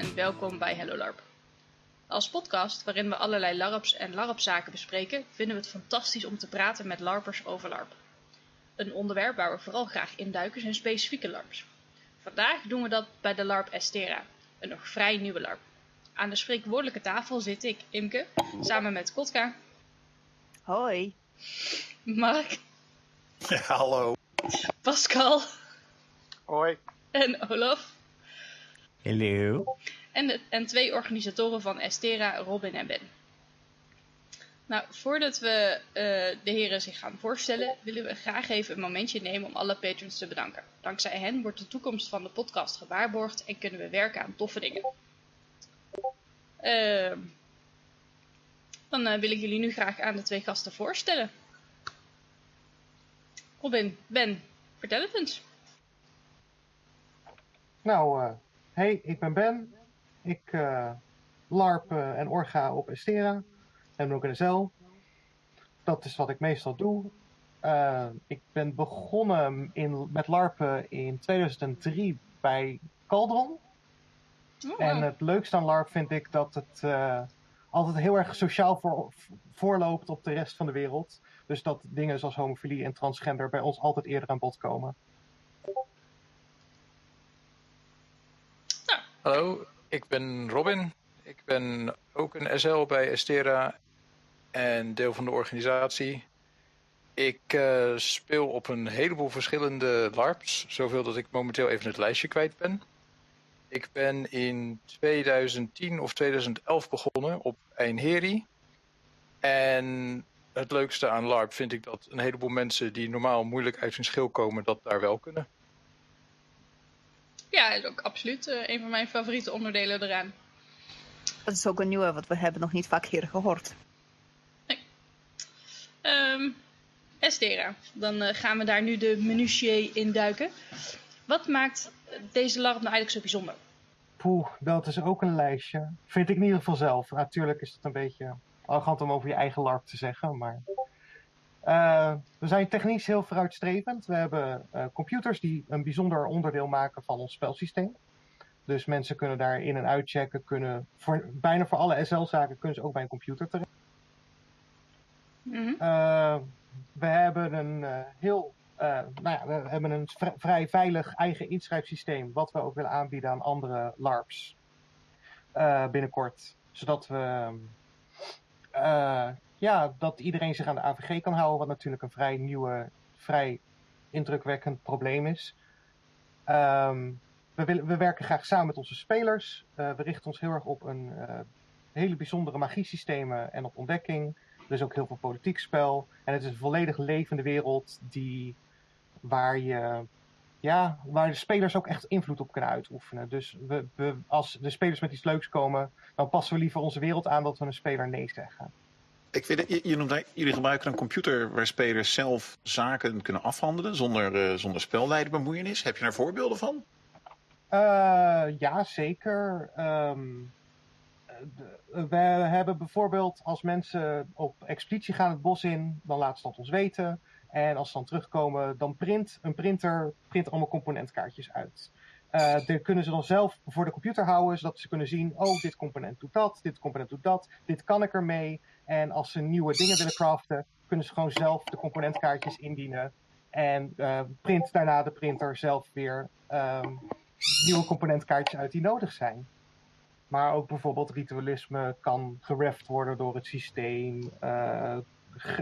en welkom bij Hello LARP. Als podcast waarin we allerlei LARPs en LARP-zaken bespreken, vinden we het fantastisch om te praten met LARPers over LARP. Een onderwerp waar we vooral graag induiken zijn specifieke LARPs. Vandaag doen we dat bij de LARP Estera, een nog vrij nieuwe LARP. Aan de spreekwoordelijke tafel zit ik, Imke, samen met Kotka, Hoi. Mark, Ja, hallo. Pascal Hoi. en Olaf. Hallo. En, en twee organisatoren van Estera, Robin en Ben. Nou, voordat we eh, de heren zich gaan voorstellen, willen we graag even een momentje nemen om alle patrons te bedanken. Dankzij hen wordt de toekomst van de podcast gewaarborgd en kunnen we werken aan toffe dingen. Ehm, dan eh, wil ik jullie nu graag aan de twee gasten voorstellen. Robin, Ben, vertel het eens. Nou, eh, hey, ik ben Ben. Ik eh, LARP eh, en Orga op Estera. En ook in SL. Dat is wat ik meestal doe. Eh, ik ben begonnen in, met LARPen in 2003 bij Caldron. Oh, En het leukste aan LARP vind ik dat het eh, altijd heel erg sociaal voor, voorloopt op de rest van de wereld. Dus dat dingen zoals homofilie en transgender bij ons altijd eerder aan bod komen. Hallo, ik ben Robin. Ik ben ook een SL bij Estera en deel van de organisatie. Ik eh, speel op een heleboel verschillende LARPs, zoveel dat ik momenteel even het lijstje kwijt ben. Ik ben in 2010 of 2011 begonnen op Einheri. En het leukste aan LARP vind ik dat een heleboel mensen die normaal moeilijk uit hun schil komen, dat daar wel kunnen. Ja, is ook absoluut eh, een van mijn favoriete onderdelen eraan. Dat is ook een nieuwe, wat we hebben nog niet vaak hier gehoord. Ehm Estera, dan eh, gaan we daar nu de minutiae in duiken. Wat maakt deze LARP nou eigenlijk zo bijzonder? Poeh, dat is ook een lijstje. Vind ik in ieder geval zelf. Natuurlijk is het een beetje arrogant om over je eigen LARP te zeggen, maar... Eh, we zijn technisch heel vooruitstrevend. We hebben eh, computers die een bijzonder onderdeel maken van ons spelsysteem. Dus mensen kunnen daar in- en uitchecken, kunnen voor, bijna voor alle SL-zaken kunnen ze ook bij een computer terecht. Mhm. Eh, we hebben een heel, nou ja, we hebben een vri- vrij veilig eigen inschrijfsysteem, wat we ook willen aanbieden aan andere LARPs binnenkort, zodat we, ja, dat iedereen zich aan de AVG kan houden, wat natuurlijk een vrij nieuwe, vrij indrukwekkend probleem is. Ehm, we, willen, we werken graag samen met onze spelers. Eh, we richten ons heel erg op een eh, hele bijzondere magiesystemen en op ontdekking. Er is ook heel veel politiek spel. En het is een volledig levende wereld die, waar, je, ja, waar de spelers ook echt invloed op kunnen uitoefenen. Dus we, we, als de spelers met iets leuks komen, dan passen we liever onze wereld aan dat we een speler nee zeggen. Ik weet, je, jullie gebruiken een computer waar spelers zelf zaken kunnen afhandelen zonder, eh zonder spelleiderbemoeienis. Heb je daar voorbeelden van? Eh, ja, zeker. Ehm, de- we hebben bijvoorbeeld als mensen op expeditie gaan het bos in, dan laten ze dat ons weten. En als ze dan terugkomen, dan print een printer print allemaal componentkaartjes uit. Eh die kunnen ze dan zelf voor de computer houden, zodat ze kunnen zien: oh, dit component doet dat, dit component doet dat, dit kan ik ermee. En als ze nieuwe dingen willen craften, kunnen ze gewoon zelf de componentkaartjes indienen. En eh, print daarna de printer zelf weer ehm, nieuwe componentkaartjes uit die nodig zijn. Maar ook bijvoorbeeld ritualisme kan gereft worden door het systeem. Eh,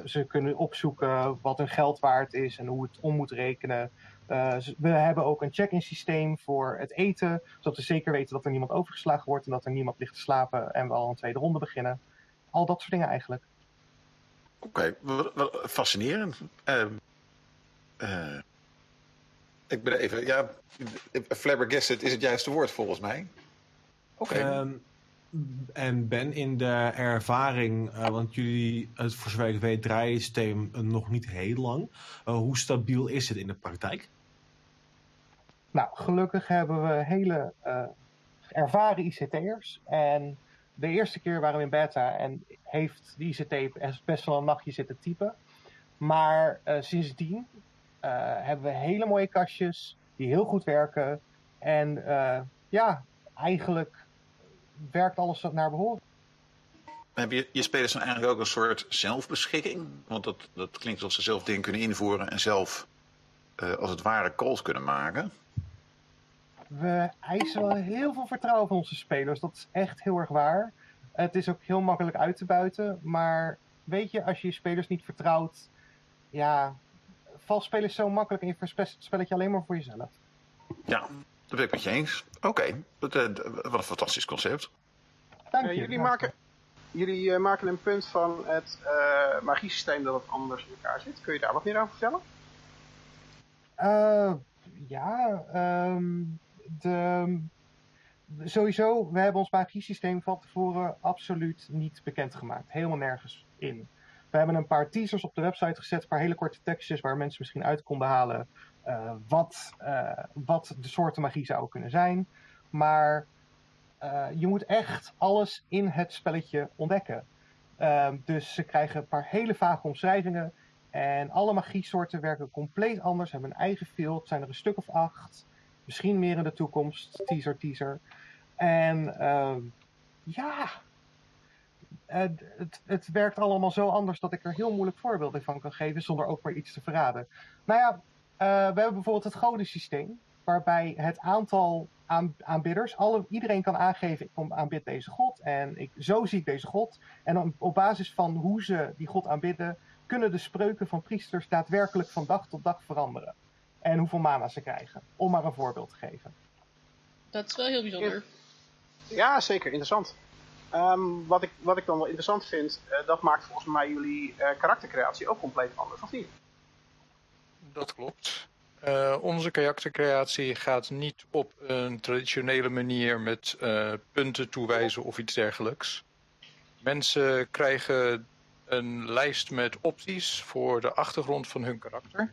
ze kunnen opzoeken wat hun geld waard is en hoe het om moet rekenen. Eh, we hebben ook een check-in systeem voor het eten, zodat we zeker weten dat er niemand overgeslagen wordt en dat er niemand ligt te slapen en we al een tweede ronde beginnen. Al dat soort dingen eigenlijk. Oké, wel- wel fascinerend. Ehm, eh, ik ben even, ja, flabbergasted is het juiste woord volgens mij. Oké, Ehm, en ben in de ervaring, eh, want jullie, het voor zover ik weet, draaien het systeem eh, nog niet heel lang. Eh, hoe stabiel is het in de praktijk? Nou, gelukkig hebben we hele eh, ervaren ICT'ers. En de eerste keer waren we in beta en heeft de ICT best- wel een nachtje zitten typen. Maar eh, sindsdien eh, hebben we hele mooie kastjes die heel goed werken. En eh, ja, eigenlijk werkt alles naar behoren. Heb je, je spelers dan eigenlijk ook een soort zelfbeschikking? Want dat, dat klinkt alsof ze zelf dingen kunnen invoeren en zelf als het ware calls kunnen maken. We eisen wel heel veel vertrouwen van onze spelers. Dat is echt heel erg waar. Het is ook heel makkelijk uit te buiten. Maar weet je, als je je spelers niet vertrouwt, ja, vals spelen is zo makkelijk en je verspest het spelletje alleen maar voor jezelf. Ja, dat ben ik met je eens. Oké, dat, eh, wat een fantastisch concept. Dank Eh, je. jullie maken, jullie eh, maken een punt van het eh magiesysteem dat het anders in elkaar zit. Kun je daar wat meer over vertellen? Eh, ja, ehm, sowieso, we hebben ons magiesysteem van tevoren absoluut niet bekendgemaakt. Helemaal nergens in. We hebben een paar teasers op de website gezet, een paar hele korte tekstjes waar mensen misschien uit konden halen eh, wat, eh, wat de soorten magie zou kunnen zijn. Maar eh, je moet echt alles in het spelletje ontdekken. Ehm, dus ze krijgen een paar hele vage omschrijvingen. En alle magiesoorten werken compleet anders, hebben een eigen field. Zijn er een stuk of acht. Misschien meer in de toekomst. Teaser, teaser. En ehm, ja, het, het, werkt allemaal zo anders dat ik er heel moeilijk voorbeelden van kan geven zonder ook maar iets te verraden. Nou ja, eh, we hebben bijvoorbeeld het godensysteem, waarbij het aantal aan, aanbidders, alle, iedereen kan aangeven, ik kom aanbid deze god en ik, zo zie ik deze god. En op basis van hoe ze die god aanbidden, kunnen de spreuken van priesters daadwerkelijk van dag tot dag veranderen. En hoeveel mana ze krijgen, om maar een voorbeeld te geven. Dat is wel heel bijzonder. Ja, zeker. Interessant. Ehm, wat, ik, wat ik dan wel interessant vind, eh, dat maakt volgens mij jullie eh, karaktercreatie ook compleet anders, of niet? Dat klopt. Eh, onze karaktercreatie gaat niet op een traditionele manier met eh, punten toewijzen of iets dergelijks. Mensen krijgen een lijst met opties voor de achtergrond van hun karakter.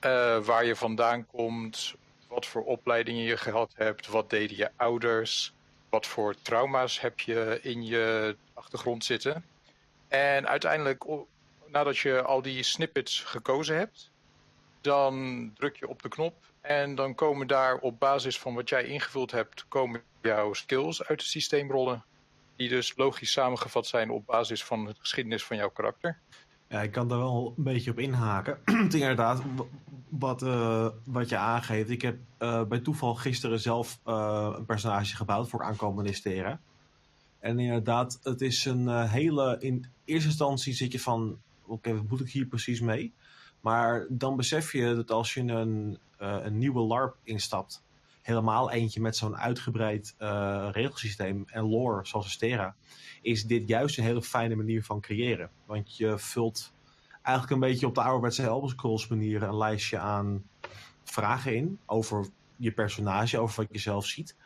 Eh, waar je vandaan komt, wat voor opleidingen je gehad hebt, wat deden je ouders, wat voor trauma's heb je in je achtergrond zitten. En uiteindelijk, nadat je al die snippets gekozen hebt, dan druk je op de knop en dan komen daar op basis van wat jij ingevuld hebt, komen jouw skills uit het systeem rollen. Die dus logisch samengevat zijn op basis van de geschiedenis van jouw karakter. Ja, ik kan daar wel een beetje op inhaken. Inderdaad, wat, eh, wat je aangeeft. Ik heb eh, bij toeval gisteren zelf eh, een personage gebouwd voor aankomende Estera. En inderdaad, het is een hele... In eerste instantie zit je van, oké, wat moet ik hier precies mee? Maar dan besef je dat als je een, een nieuwe LARP instapt... helemaal eentje met zo'n uitgebreid eh, regelsysteem en lore zoals Estera is dit juist een hele fijne manier van creëren. Want je vult eigenlijk een beetje op de ouderwetse Elder Scrolls manier een lijstje aan vragen in over je personage, over wat je zelf ziet.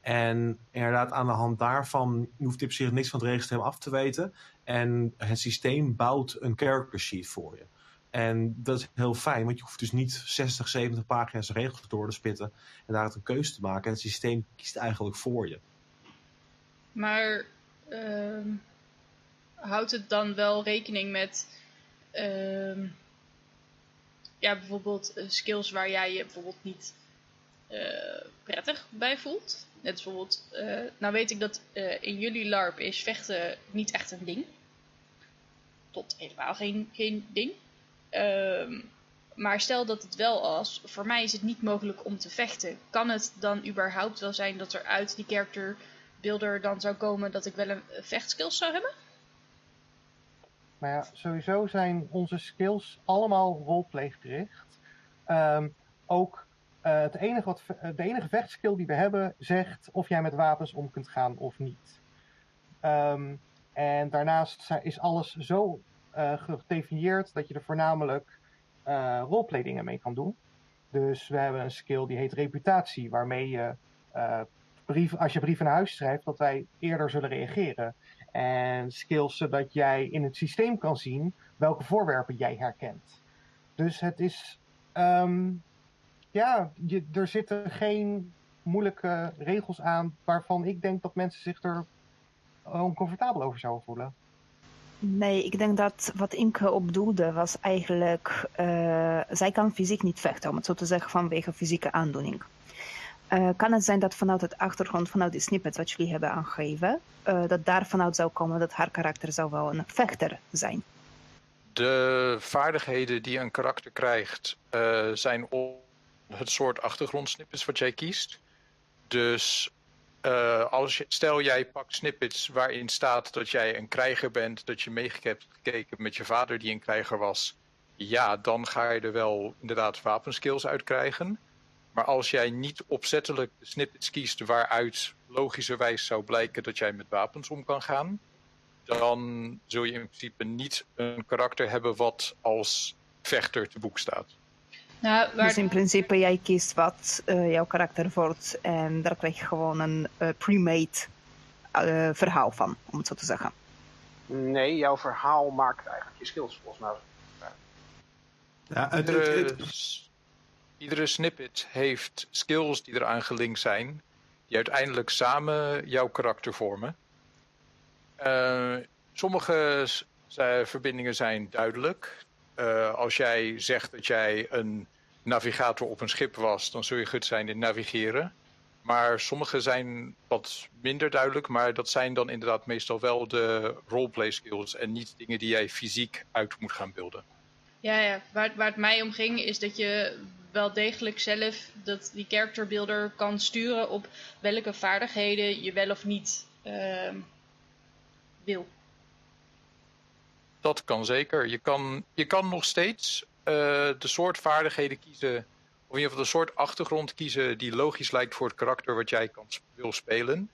En inderdaad, aan de hand daarvan hoeft je op zich niks van het regelsysteem af te weten. En het systeem bouwt een character sheet voor je. En dat is heel fijn, want je hoeft dus niet 60, 70 pagina's regels door te spitten en daar een keuze te maken. En het systeem kiest eigenlijk voor je. Maar ehm, houdt het dan wel rekening met ehm, ja, bijvoorbeeld eh, skills waar jij je bijvoorbeeld niet eh, prettig bij voelt? Net bijvoorbeeld, eh, nou weet ik dat in jullie LARP is vechten niet echt een ding. Tot helemaal geen, geen ding. Ehm, maar stel dat het wel was, voor mij is het niet mogelijk om te vechten. Kan het dan überhaupt wel zijn dat er uit die character beelder dan zou komen dat ik wel een eh, vechtskills zou hebben? Nou ja, sowieso zijn onze skills allemaal roleplay gericht. Ehm, ook eh, het enige wat, de enige vechtskill die we hebben zegt of jij met wapens om kunt gaan of niet. Ehm, en daarnaast is alles zo gedefinieerd dat je er voornamelijk eh roleplay dingen mee kan doen. Dus we hebben een skill die heet reputatie, waarmee je eh, brief, als je brieven naar huis schrijft, dat wij eerder zullen reageren. En skills zodat jij in het systeem kan zien welke voorwerpen jij herkent. Dus het is. ehm, ja, je, er zitten geen moeilijke regels aan waarvan ik denk dat mensen zich er oncomfortabel over zouden voelen. Nee, ik denk dat wat Imke op doelde was eigenlijk... eh, zij kan fysiek niet vechten, om het zo te zeggen, vanwege fysieke aandoening. Eh, kan het zijn dat vanuit het achtergrond, vanuit die snippets wat jullie hebben aangegeven, eh, dat daar vanuit zou komen dat haar karakter zou wel een vechter zijn? De vaardigheden die een karakter krijgt zijn op het soort achtergrondsnippets wat jij kiest. Dus eh, als je, stel jij pakt snippets waarin staat dat jij een krijger bent, dat je meegekeken met je vader die een krijger was. Ja, dan ga je er wel inderdaad wapenskills uit krijgen. Maar als jij niet opzettelijk de snippets kiest waaruit logischerwijs zou blijken dat jij met wapens om kan gaan, dan zul je in principe niet een karakter hebben wat als vechter te boek staat. Nou, waar, Dus in principe, jij kiest wat eh, jouw karakter wordt en daar krijg je gewoon een eh, pre-made eh, verhaal van, om het zo te zeggen. Nee, jouw verhaal maakt eigenlijk je skills volgens mij. Ja, het, Iedere, het- iedere snippet heeft skills die eraan gelinkt zijn, die uiteindelijk samen jouw karakter vormen. Eh, sommige verbindingen zijn duidelijk. Eh, als jij zegt dat jij een navigator op een schip was, dan zul je goed zijn in navigeren. Maar sommige zijn wat minder duidelijk, maar dat zijn dan inderdaad meestal wel de roleplay skills en niet dingen die jij fysiek uit moet gaan beelden. ja, ja, waar, waar het mij om ging is dat je wel degelijk zelf dat die character builder kan sturen op welke vaardigheden je wel of niet ehm, wil. Dat kan zeker. Je kan, je kan nog steeds de soort vaardigheden kiezen, of in ieder geval de soort achtergrond kiezen die logisch lijkt voor het karakter wat jij kan, wil spelen.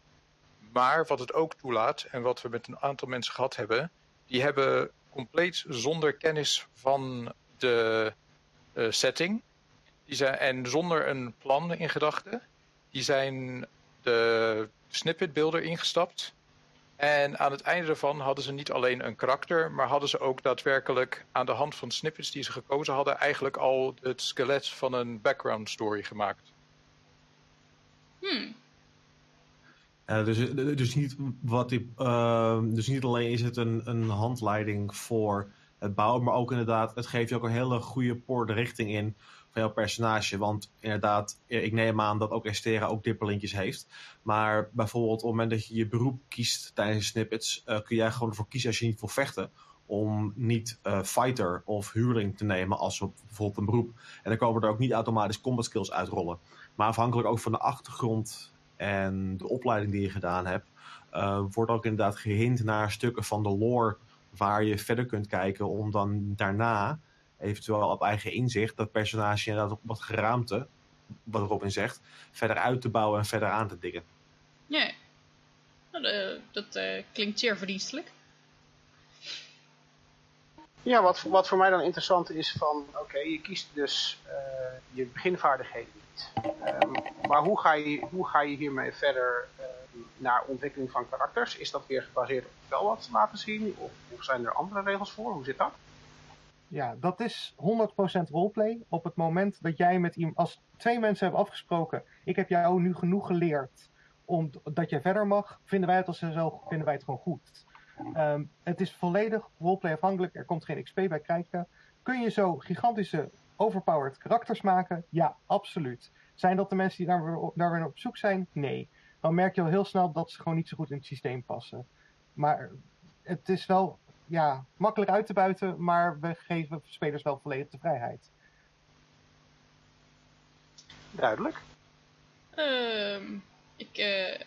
Maar wat het ook toelaat, en wat we met een aantal mensen gehad hebben, die hebben compleet zonder kennis van de eh, setting die zijn, en zonder een plan in gedachten, die zijn de snippet builder ingestapt. En aan het einde daarvan hadden ze niet alleen een karakter, maar hadden ze ook daadwerkelijk aan de hand van snippets die ze gekozen hadden, eigenlijk al het skelet van een background story gemaakt. Hmm. Ja, dus, dus, niet wat die, eh, dus niet alleen is het een, een handleiding voor het bouwen, maar ook inderdaad, het geeft je ook een hele goede poort de richting in jouw personage. Want inderdaad, ik neem aan dat ook Estera ook dipperlintjes heeft. Maar bijvoorbeeld op het moment dat je je beroep kiest tijdens snippets, eh, kun jij gewoon ervoor kiezen als je niet wil vechten. Om niet eh, fighter of huurling te nemen als bijvoorbeeld een beroep. En dan komen er ook niet automatisch combat skills uitrollen. Maar afhankelijk ook van de achtergrond en de opleiding die je gedaan hebt, eh, wordt ook inderdaad gehint naar stukken van de lore waar je verder kunt kijken om dan daarna eventueel op eigen inzicht dat personage inderdaad op wat geraamte, wat Robin zegt, verder uit te bouwen en verder aan te dikken. Ja, Nou, eh, dat eh, klinkt zeer verdienstelijk. Ja, wat, wat voor mij dan interessant is van, oké, je kiest dus eh, je beginvaardigheden niet. Ehm, maar hoe ga, je, hoe ga je hiermee verder ehm, naar ontwikkeling van karakters? Is dat weer gebaseerd op spel wat laten zien? Of, of zijn er andere regels voor? Hoe zit dat? Ja, dat is 100% roleplay. Op het moment dat jij met iemand, als twee mensen hebben afgesproken, ik heb jou nu genoeg geleerd omdat jij verder mag, vinden wij het als zo, vinden wij het gewoon goed. Ehm, het is volledig roleplay afhankelijk, er komt geen XP bij kijken. Kun je zo gigantische overpowered karakters maken? Ja, absoluut. Zijn dat de mensen die daar daar weer op zoek zijn? Nee. Dan merk je al heel snel dat ze gewoon niet zo goed in het systeem passen. Maar het is wel ja, makkelijk uit te buiten, maar we geven spelers wel volledig de vrijheid. Duidelijk. Ehm, ik eh, eh,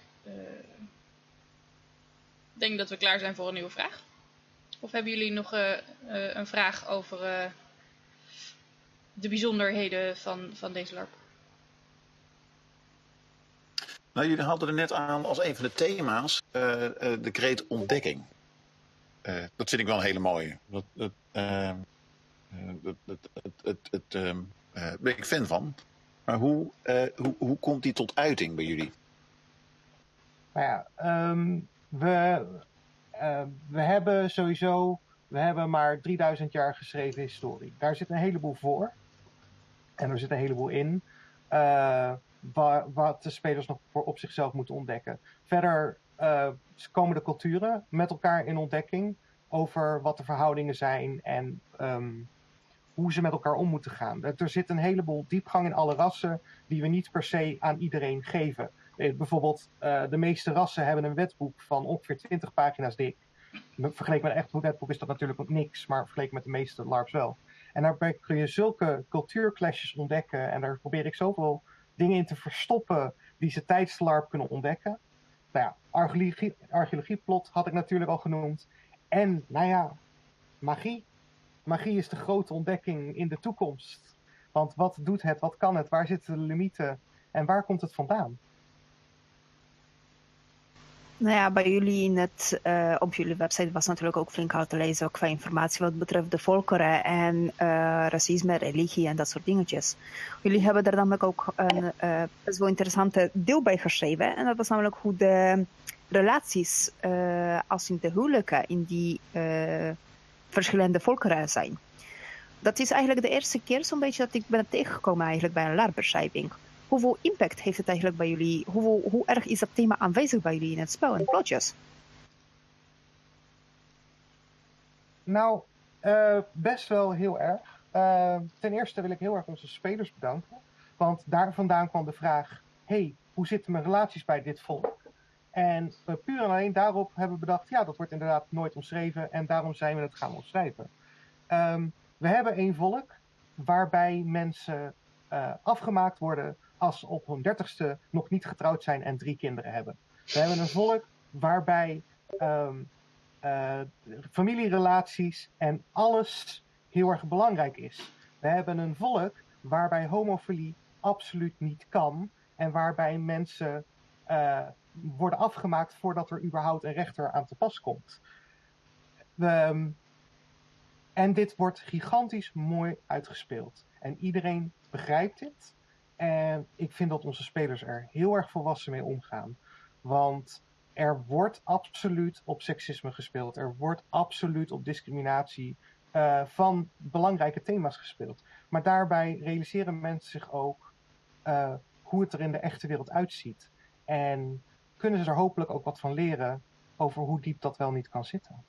denk dat we klaar zijn voor een nieuwe vraag. Of hebben jullie nog eh, eh, een vraag over eh, de bijzonderheden van, van deze LARP? Nou, jullie hadden er net aan als een van de thema's eh, eh, de great ontdekking. Eh, dat vind ik wel een hele mooie. Dat, dat, ehm, eh, ehm, eh, ben ik fan van. Maar hoe, hoe, hoe komt die tot uiting bij jullie? Nou ja, ehm, we, we hebben sowieso, we hebben maar 3000 jaar geschreven historie. Daar zit een heleboel voor. En er zit een heleboel in. wa- wat de spelers nog voor op zichzelf moeten ontdekken. Verder komen de culturen met elkaar in ontdekking over wat de verhoudingen zijn en ehm, hoe ze met elkaar om moeten gaan. Er zit een heleboel diepgang in alle rassen die we niet per se aan iedereen geven. Eh, bijvoorbeeld, uh, de meeste rassen hebben een wetboek van ongeveer 20 pagina's dik. Vergeleken met een echt wetboek is dat natuurlijk ook niks, maar vergeleken met de meeste LARPs wel. En daarbij kun je zulke cultuurclashes ontdekken en daar probeer ik zoveel dingen in te verstoppen die ze tijdens de LARP kunnen ontdekken. Nou ja, archeologie, archeologieplot had ik natuurlijk al genoemd. En, nou ja, magie. Magie is de grote ontdekking in de toekomst. Want wat doet het, wat kan het, waar zitten de limieten en waar komt het vandaan? Nou ja, bij jullie net uh, op jullie website was natuurlijk ook flink uit te lezen qua informatie wat betreft de volkeren en uh, racisme, religie en dat soort dingetjes. Jullie hebben daar namelijk ook een uh, best wel interessante deel bij geschreven. En dat was namelijk hoe de relaties als in de huwelijken in die verschillende volkeren zijn. Dat is eigenlijk de eerste keer zo'n beetje dat ik ben tegengekomen eigenlijk bij een laarbeschrijving hoeveel impact heeft het eigenlijk bij jullie? Hoe, erg is dat thema aanwezig bij jullie in het spel en plotjes? Nou, uh, best wel heel erg. Uh, ten eerste wil ik heel erg onze spelers bedanken. Want daar vandaan kwam de vraag: hey, hoe zitten mijn relaties bij dit volk? En uh, puur en alleen daarop hebben we bedacht: ja, dat wordt inderdaad nooit omschreven. En daarom zijn we het gaan omschrijven. Um, we hebben een volk waarbij mensen afgemaakt worden als op hun dertigste nog niet getrouwd zijn en drie kinderen hebben. We hebben een volk waarbij um, familierelaties en alles heel erg belangrijk is. We hebben een volk waarbij homofilie absoluut niet kan en waarbij mensen uh, worden afgemaakt voordat er überhaupt een rechter aan te pas komt. Um, en dit wordt gigantisch mooi uitgespeeld. En iedereen begrijpt dit. En ik vind dat onze spelers er heel erg volwassen mee omgaan. Want er wordt absoluut op seksisme gespeeld. Er wordt absoluut op discriminatie uh, van belangrijke thema's gespeeld. Maar daarbij realiseren mensen zich ook uh, hoe het er in de echte wereld uitziet. En kunnen ze er hopelijk ook wat van leren over hoe diep dat wel niet kan zitten.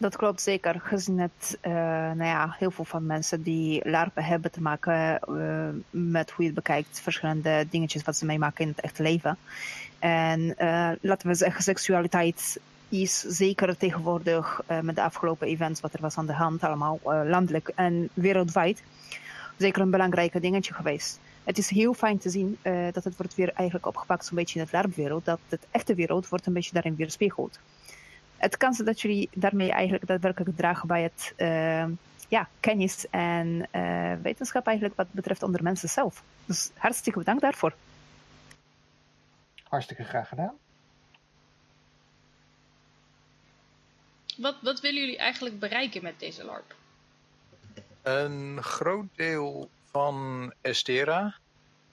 Dat klopt zeker. Gezien het, uh, nou ja, heel veel van mensen die larpen hebben te maken uh, met hoe je het bekijkt, verschillende dingetjes wat ze meemaken in het echte leven. En uh, laten we zeggen, seksualiteit is zeker tegenwoordig met de afgelopen events wat er was aan de hand, allemaal landelijk en wereldwijd, zeker een belangrijk dingetje geweest. Het is heel fijn te zien dat het wordt weer eigenlijk opgepakt zo'n beetje in het larpwereld, dat het echte wereld wordt een beetje daarin weer spiegeld het kan zijn dat jullie daarmee eigenlijk daadwerkelijk dragen bij het uh, ja, kennis en uh, wetenschap eigenlijk wat betreft onder mensen zelf. Dus hartstikke bedankt daarvoor. Hartstikke graag gedaan. Wat, wat willen jullie eigenlijk bereiken met deze LARP? Een groot deel van Estera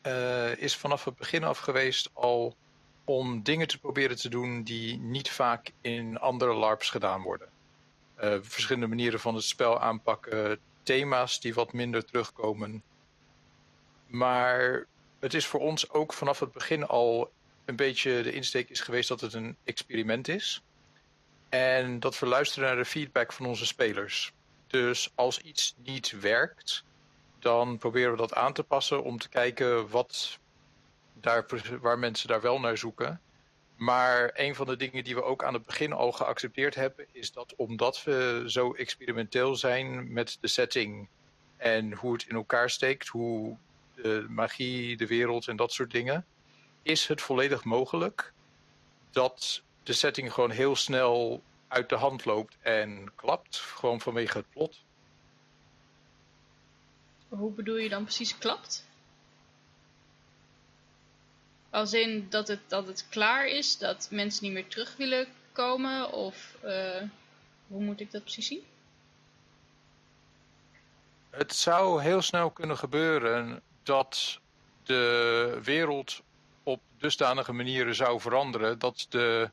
uh, is vanaf het begin af geweest al om dingen te proberen te doen die niet vaak in andere LARPs gedaan worden. Uh, verschillende manieren van het spel aanpakken, thema's die wat minder terugkomen. Maar het is voor ons ook vanaf het begin al een beetje de insteek is geweest dat het een experiment is. En dat we luisteren naar de feedback van onze spelers. Dus als iets niet werkt, dan proberen we dat aan te passen om te kijken wat daar, waar mensen daar wel naar zoeken. Maar een van de dingen die we ook aan het begin al geaccepteerd hebben, is dat omdat we zo experimenteel zijn met de setting en hoe het in elkaar steekt, hoe de magie, de wereld en dat soort dingen, is het volledig mogelijk dat de setting gewoon heel snel uit de hand loopt en klapt, gewoon vanwege het plot. Hoe bedoel je dan precies klapt? Als in dat het, dat het klaar is, dat mensen niet meer terug willen komen? Of uh, hoe moet ik dat precies zien? Het zou heel snel kunnen gebeuren dat de wereld op dusdanige manieren zou veranderen dat de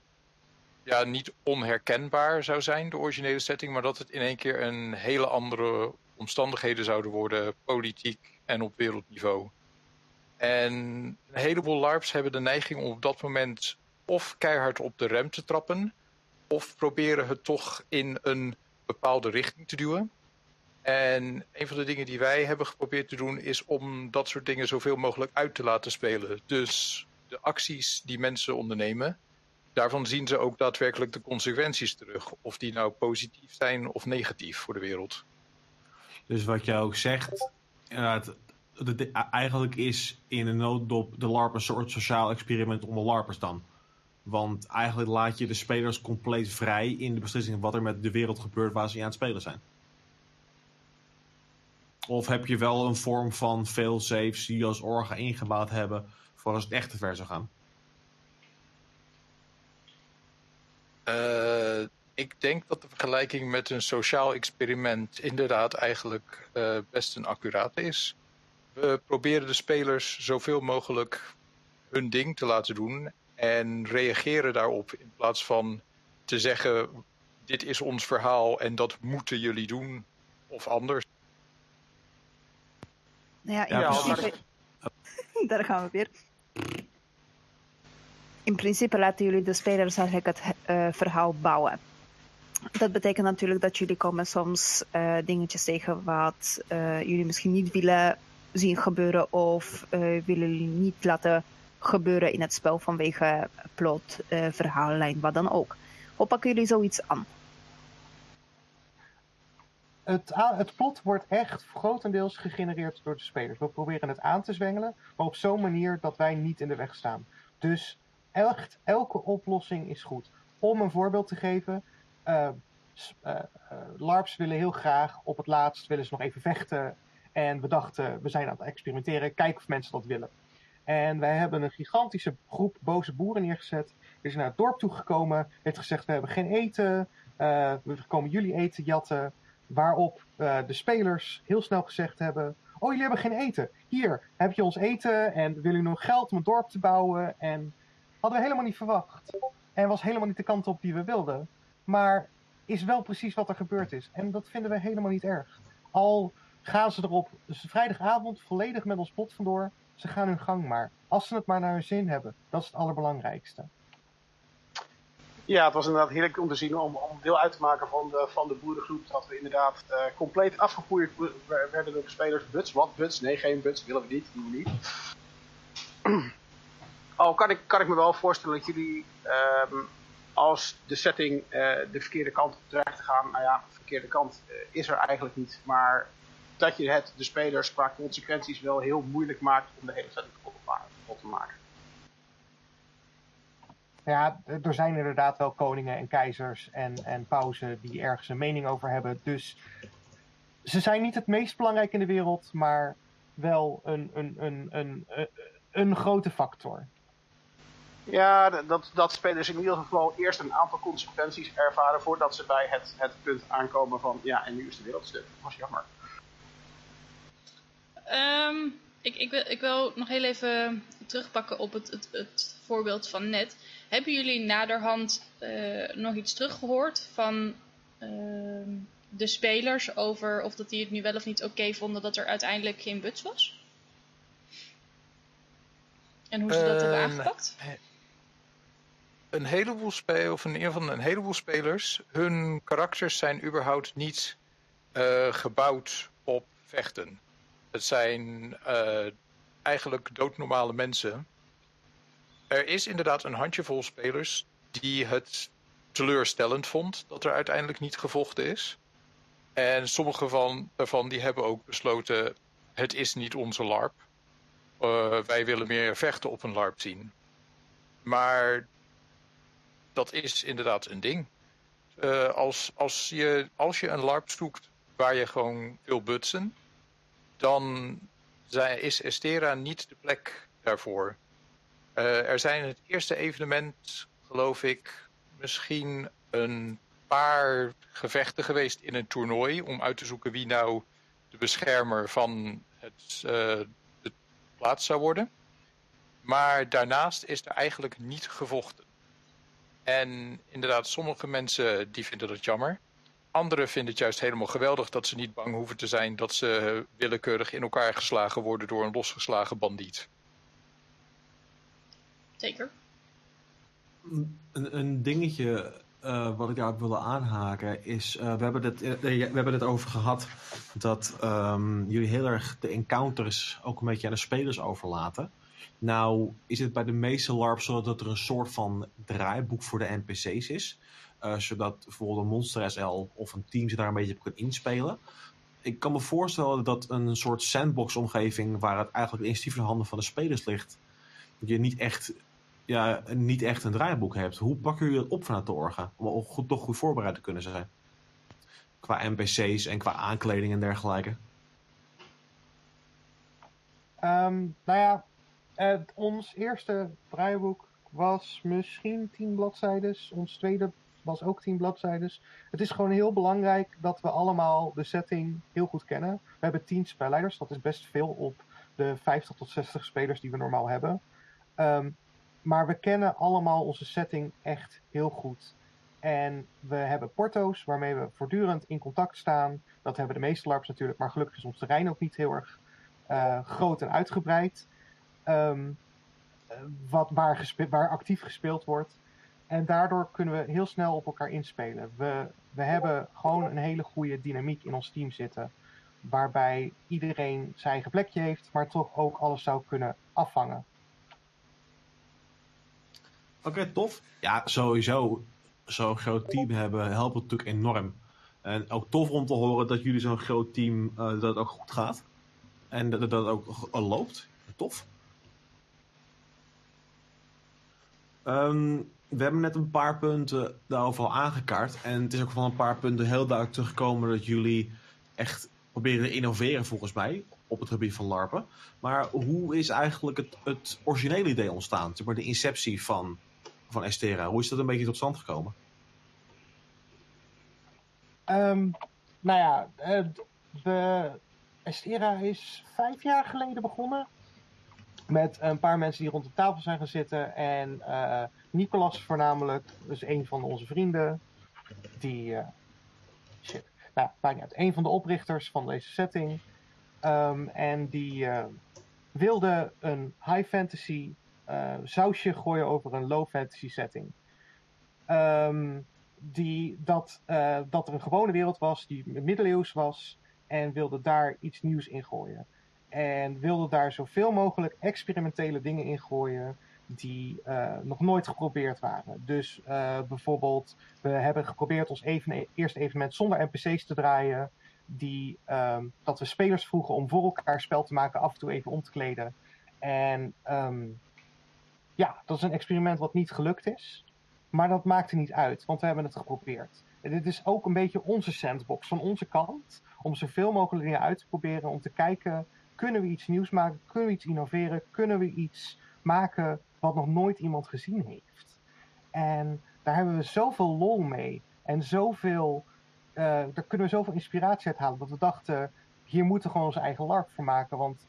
ja, niet onherkenbaar zou zijn, de originele setting, maar dat het in één keer een hele andere omstandigheden zouden worden, politiek en op wereldniveau. En een heleboel LARPs hebben de neiging om op dat moment of keihard op de rem te trappen, of proberen het toch in een bepaalde richting te duwen. En een van de dingen die wij hebben geprobeerd te doen is om dat soort dingen zoveel mogelijk uit te laten spelen. Dus de acties die mensen ondernemen, daarvan zien ze ook daadwerkelijk de consequenties terug. Of die nou positief zijn of negatief voor de wereld. Dus wat jij ook zegt, de- de- eigenlijk is in een nooddop de LARP een soort sociaal experiment onder LARPers dan. Want eigenlijk laat je de spelers compleet vrij in de beslissing wat er met de wereld gebeurt waar ze aan het spelen zijn. Of heb je wel een vorm van failsafes die je als orga ingebouwd hebben voor als het echt te ver zou gaan? Eh, ik denk dat de vergelijking met een sociaal experiment inderdaad eigenlijk eh, best een accurate is. We proberen de spelers zoveel mogelijk hun ding te laten doen en reageren daarop in plaats van te zeggen: dit is ons verhaal en dat moeten jullie doen of anders. Nou ja, in Ja, principe... Daar gaan we weer. In principe laten jullie de spelers eigenlijk het eh, verhaal bouwen. Dat betekent natuurlijk dat jullie komen soms eh, dingetjes tegen wat eh, jullie misschien niet willen zien gebeuren of eh, willen niet laten gebeuren in het spel vanwege plot, eh, verhaallijn, wat dan ook. Hoe pakken jullie zoiets aan? Het, het plot wordt echt grotendeels gegenereerd door de spelers. We proberen het aan te zwengelen, maar op zo'n manier dat wij niet in de weg staan. Dus echt, elke oplossing is goed. Om een voorbeeld te geven, eh, LARPs willen heel graag op het laatst willen ze nog even vechten. En we dachten, we zijn aan het experimenteren, kijken of mensen dat willen. En wij hebben een gigantische groep boze boeren neergezet. Die is naar het dorp toegekomen, heeft gezegd, we hebben geen eten, eh, we komen jullie eten jatten. Waarop eh, de spelers heel snel gezegd hebben: Oh, jullie hebben geen eten. Hier heb je ons eten en willen jullie nog geld om een dorp te bouwen? En hadden we helemaal niet verwacht. En was helemaal niet de kant op die we wilden. Maar is wel precies wat er gebeurd is. En dat vinden we helemaal niet erg. Al gaan ze erop dus vrijdagavond volledig met ons plot vandoor. Ze gaan hun gang maar. Als ze het maar naar hun zin hebben. Dat is het allerbelangrijkste. Ja, het was inderdaad heerlijk om te zien om, om deel uit te maken van de, van de boerengroep. Dat we inderdaad eh, compleet afgepoeierd werden door de spelers. Buts, wat buts? Nee, geen buts, willen we niet, doen we niet. Al kan ik, kan ik me wel voorstellen dat jullie, ehm, als de setting eh, de verkeerde kant op dreigt te gaan, nou ja, de verkeerde kant eh, is er eigenlijk niet. Maar dat je het de spelers qua consequenties wel heel moeilijk maakt om de hele setting kapot te maken. Ja, er zijn inderdaad wel koningen en keizers en, en pausen die ergens een mening over hebben. Dus ze zijn niet het meest belangrijk in de wereld, maar wel een, een, een, een, een, een grote factor. Ja, dat, dat spelers in ieder geval eerst een aantal consequenties ervaren voordat ze bij het, het punt aankomen van ja, en nu is de wereld stuk. Dat was jammer. Ehm, ik, ik, wil, ik wil nog heel even terugpakken op het, het, het voorbeeld van net. Hebben jullie naderhand eh, nog iets teruggehoord van ehm, de spelers over of dat die het nu wel of niet oké vonden dat er uiteindelijk geen buts was? En hoe ze dat hebben Eh, aangepakt? Een heleboel spelers, of in ieder geval een heleboel spelers, hun karakters zijn überhaupt niet eh, gebouwd op vechten. Het zijn eh, eigenlijk doodnormale mensen. Er is inderdaad een handjevol spelers die het teleurstellend vond dat er uiteindelijk niet gevochten is. En sommige van, daarvan die hebben ook besloten, het is niet onze LARP. Eh, wij willen meer vechten op een LARP zien. Maar dat is inderdaad een ding. Eh, als, als, je, als je een LARP zoekt waar je gewoon wil butsen, dan is Estera niet de plek daarvoor. Eh, er zijn het eerste evenement, geloof ik, misschien een paar gevechten geweest in een toernooi om uit te zoeken wie nou de beschermer van het, eh, de plaats zou worden. Maar daarnaast is er eigenlijk niet gevochten. En inderdaad, sommige mensen die vinden dat jammer. Anderen vinden het juist helemaal geweldig dat ze niet bang hoeven te zijn dat ze willekeurig in elkaar geslagen worden door een losgeslagen bandiet. Zeker. Een, een dingetje eh, wat ik daarop wilde aanhaken is, eh, we, hebben het, eh, we hebben het over gehad dat ehm, jullie heel erg de encounters ook een beetje aan de spelers overlaten. Nou is het bij de meeste LARPs zo dat er een soort van draaiboek voor de NPC's is. Eh, zodat bijvoorbeeld een Monster SL of een team zich daar een beetje op kan inspelen. Ik kan me voorstellen dat een soort sandbox omgeving waar het eigenlijk initiatief in de handen van de spelers ligt, je niet echt ja, niet echt een draaiboek hebt. Hoe pakken jullie dat op vanuit de orga? Om goed, toch goed voorbereid te kunnen zijn. Qua NPC's en qua aankleding en dergelijke. Ehm, nou ja, ons eerste draaiboek was misschien 10 bladzijden. Ons tweede was ook 10 bladzijden. Het is gewoon heel belangrijk dat we allemaal de setting heel goed kennen. We hebben 10 spelleiders, dat is best veel op de 50 tot 60 spelers die we normaal hebben. Ehm, maar we kennen allemaal onze setting echt heel goed. En we hebben porto's waarmee we voortdurend in contact staan. Dat hebben de meeste LARPs natuurlijk, maar gelukkig is ons terrein ook niet heel erg eh, groot en uitgebreid. Ehm, eh, wat, waar, waar actief gespeeld wordt. En daardoor kunnen we heel snel op elkaar inspelen. We, we hebben gewoon een hele goede dynamiek in ons team zitten. Waarbij iedereen zijn eigen plekje heeft, maar toch ook alles zou kunnen afvangen. Oké, tof. Ja, sowieso. Zo'n groot team hebben helpt natuurlijk enorm. En ook tof om te horen dat jullie zo'n groot team, eh, dat het ook goed gaat. En dat dat het ook eh, loopt. Tof. Ehm, we hebben net een paar punten daarover al aangekaart. En het is ook van een paar punten heel duidelijk teruggekomen dat jullie echt proberen te innoveren volgens mij op het gebied van LARPen. Maar hoe is eigenlijk het, het originele idee ontstaan? Zeg maar de inceptie van, van Estera. Hoe is dat een beetje tot stand gekomen? Ehm, nou ja, eh, de Estera is vijf jaar geleden begonnen. Met een paar mensen die rond de tafel zijn gaan zitten. En eh, Nicolas voornamelijk, dus een van onze vrienden. Die, eh, shit, nou, uit. Een van de oprichters van deze setting. Ehm, en die eh, wilde een high fantasy eh, sausje gooien over een low fantasy setting. Ehm, die, dat, dat er een gewone wereld was die middeleeuws was en wilde daar iets nieuws in gooien. En wilde daar zoveel mogelijk experimentele dingen in gooien die eh, nog nooit geprobeerd waren. Dus eh, bijvoorbeeld, we hebben geprobeerd ons even, eerste evenement zonder NPC's te draaien. Die, ehm, dat we spelers vroegen om voor elkaar spel te maken, af en toe even om te kleden. En ehm, ja, dat is een experiment wat niet gelukt is. Maar dat maakte niet uit, want we hebben het geprobeerd. En dit is ook een beetje onze sandbox van onze kant. Om zoveel mogelijk dingen uit te proberen. Om te kijken, kunnen we iets nieuws maken? Kunnen we iets innoveren? Kunnen we iets maken wat nog nooit iemand gezien heeft? En daar hebben we zoveel lol mee. En zoveel, eh, daar kunnen we zoveel inspiratie uit halen. Dat we dachten, hier moeten we gewoon onze eigen LARP voor maken. Want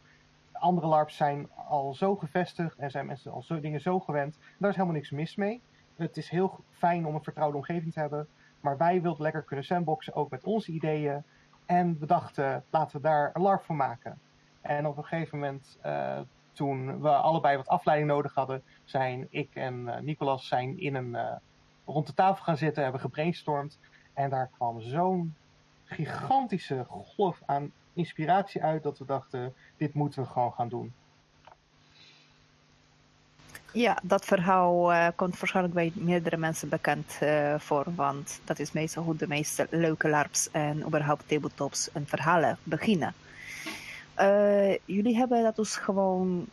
andere LARPs zijn al zo gevestigd en zijn mensen al zo, dingen zo gewend. Daar is helemaal niks mis mee. Het is heel fijn om een vertrouwde omgeving te hebben. Maar wij wilden lekker kunnen sandboxen, ook met onze ideeën. En we dachten, laten we daar een LARP voor maken. En op een gegeven moment, eh, toen we allebei wat afleiding nodig hadden, zijn ik en eh, Nicolas zijn in een, eh, rond de tafel gaan zitten, hebben gebrainstormd. En daar kwam zo'n gigantische golf aan inspiratie uit dat we dachten, dit moeten we gewoon gaan doen. Ja, dat verhaal eh, komt waarschijnlijk bij meerdere mensen bekend voor, want dat is meestal hoe de meeste leuke LARPs en überhaupt tabletops en verhalen beginnen. Eh, jullie hebben dat dus gewoon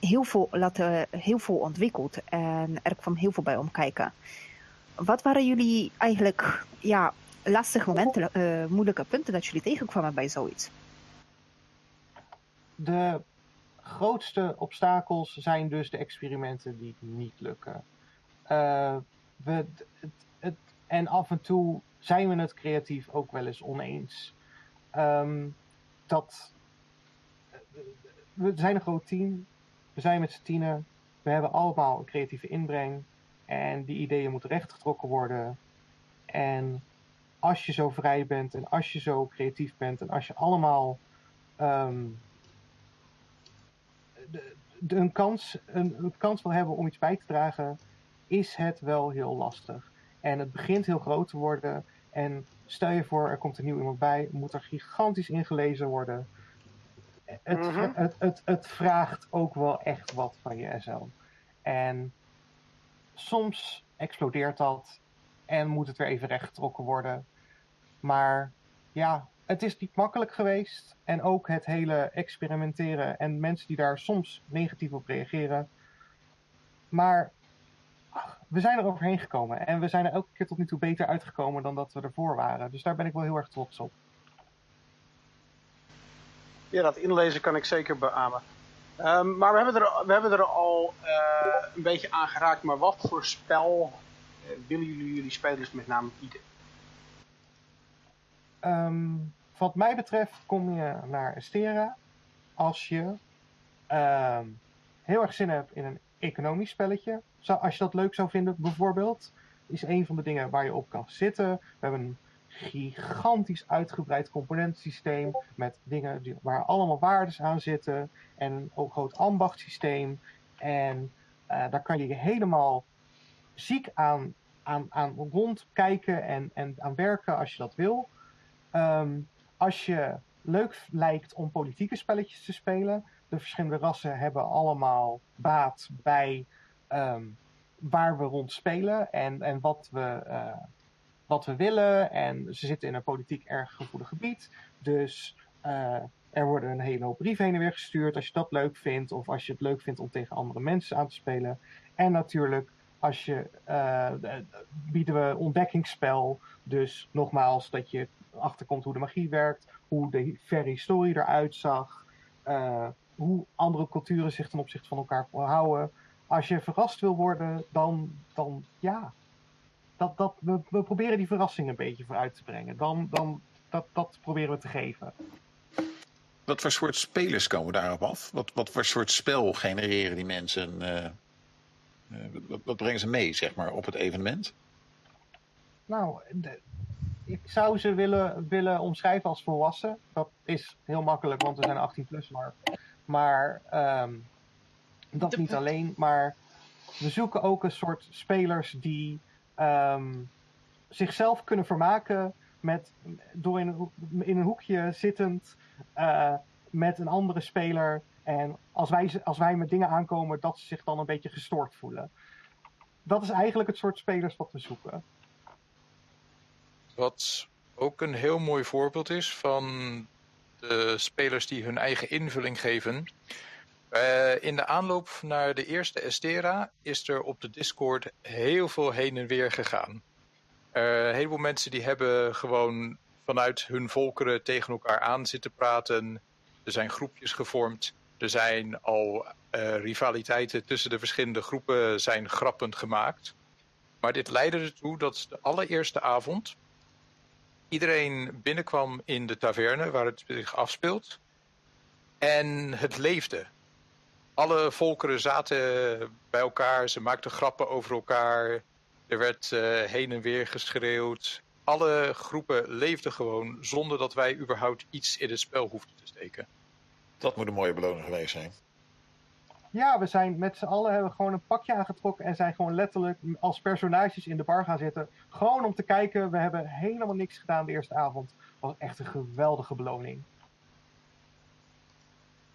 heel veel, laten, heel veel ontwikkeld en er kwam heel veel bij omkijken. Wat waren jullie eigenlijk ja, lastige momenten, eh, moeilijke punten dat jullie tegenkwamen bij zoiets? De grootste obstakels zijn dus de experimenten die niet lukken. Eh, het, en af en toe zijn we het creatief ook wel eens oneens. Ehm, dat, we zijn een groot team. We zijn met z'n tienen. We hebben allemaal een creatieve inbreng. En die ideeën moeten rechtgetrokken worden. En als je zo vrij bent en als je zo creatief bent en als je allemaal ehm, de, een, kans, een, een kans wil hebben om iets bij te dragen, is het wel heel lastig. En het begint heel groot te worden. En stel je voor, er komt er nieuw iemand bij, moet er gigantisch ingelezen worden. Het, Mhm. het, het, het vraagt ook wel echt wat van je SL. En soms explodeert dat en moet het weer even rechtgetrokken worden. Maar ja, het is niet makkelijk geweest. En ook het hele experimenteren en mensen die daar soms negatief op reageren. Maar ach, we zijn er overheen gekomen. En we zijn er elke keer tot nu toe beter uitgekomen dan dat we ervoor waren. Dus daar ben ik wel heel erg trots op. Ja, dat inlezen kan ik zeker beamen. Ehm, maar we hebben er, we hebben er al eh, een beetje aan geraakt. Maar wat voor spel eh, willen jullie jullie spelers met name bieden? Ehm, wat mij betreft kom je naar Estera als je ehm, heel erg zin hebt in een economisch spelletje. Zo, als je dat leuk zou vinden, bijvoorbeeld, is een van de dingen waar je op kan zitten. We hebben gigantisch uitgebreid componentensysteem met dingen die, waar allemaal waardes aan zitten en ook groot ambachtsysteem. En eh, daar kan je helemaal ziek aan, aan, aan rondkijken en, en aan werken als je dat wil. Ehm, als je leuk lijkt om politieke spelletjes te spelen, de verschillende rassen hebben allemaal baat bij ehm, waar we rond spelen en, en wat, we, eh, wat we willen. En ze zitten in een politiek erg gevoelig gebied. Dus eh, er worden een hele hoop brieven heen en weer gestuurd als je dat leuk vindt. Of als je het leuk vindt om tegen andere mensen aan te spelen. En natuurlijk, als je, eh, de- bieden we ontdekkingsspel. Dus nogmaals, dat je achterkomt hoe de magie werkt, hoe de verre historie eruit zag, eh, hoe andere culturen zich ten opzichte van elkaar verhouden. Als je verrast wil worden, dan, dan ja. Dat, dat, we, we proberen die verrassing een beetje vooruit te brengen. Dan, dan, dat, dat proberen we te geven. Wat voor soort spelers komen daarop af? Wat, wat voor soort spel genereren die mensen? eh, eh, wat, wat brengen ze mee, zeg maar, op het evenement? Nou, de- ik zou ze willen, willen omschrijven als volwassen. Dat is heel makkelijk, want we zijn 18 plus maar. Maar ehm, dat niet alleen, maar we zoeken ook een soort spelers die ehm, zichzelf kunnen vermaken met, door in een, in een hoekje zittend eh, met een andere speler. En als wij, als wij met dingen aankomen, dat ze zich dan een beetje gestoord voelen. Dat is eigenlijk het soort spelers wat we zoeken. Wat ook een heel mooi voorbeeld is van de spelers die hun eigen invulling geven. Eh, in de aanloop naar de eerste Estera is er op de Discord heel veel heen en weer gegaan. Eh, een heleboel mensen die hebben gewoon vanuit hun volkeren tegen elkaar aan zitten praten. Er zijn groepjes gevormd. Er zijn al eh, rivaliteiten tussen de verschillende groepen zijn grappend gemaakt. Maar dit leidde ertoe dat de allereerste avond iedereen binnenkwam in de taverne waar het zich afspeelt. En het leefde. Alle volkeren zaten bij elkaar, ze maakten grappen over elkaar. Er werd eh, heen en weer geschreeuwd. Alle groepen leefden gewoon zonder dat wij überhaupt iets in het spel hoefden te steken. Dat moet een mooie beloning geweest zijn. Ja, we zijn met z'n allen hebben gewoon een pakje aangetrokken en zijn gewoon letterlijk als personages in de bar gaan zitten. Gewoon om te kijken. We hebben helemaal niks gedaan de eerste avond. was echt een geweldige beloning.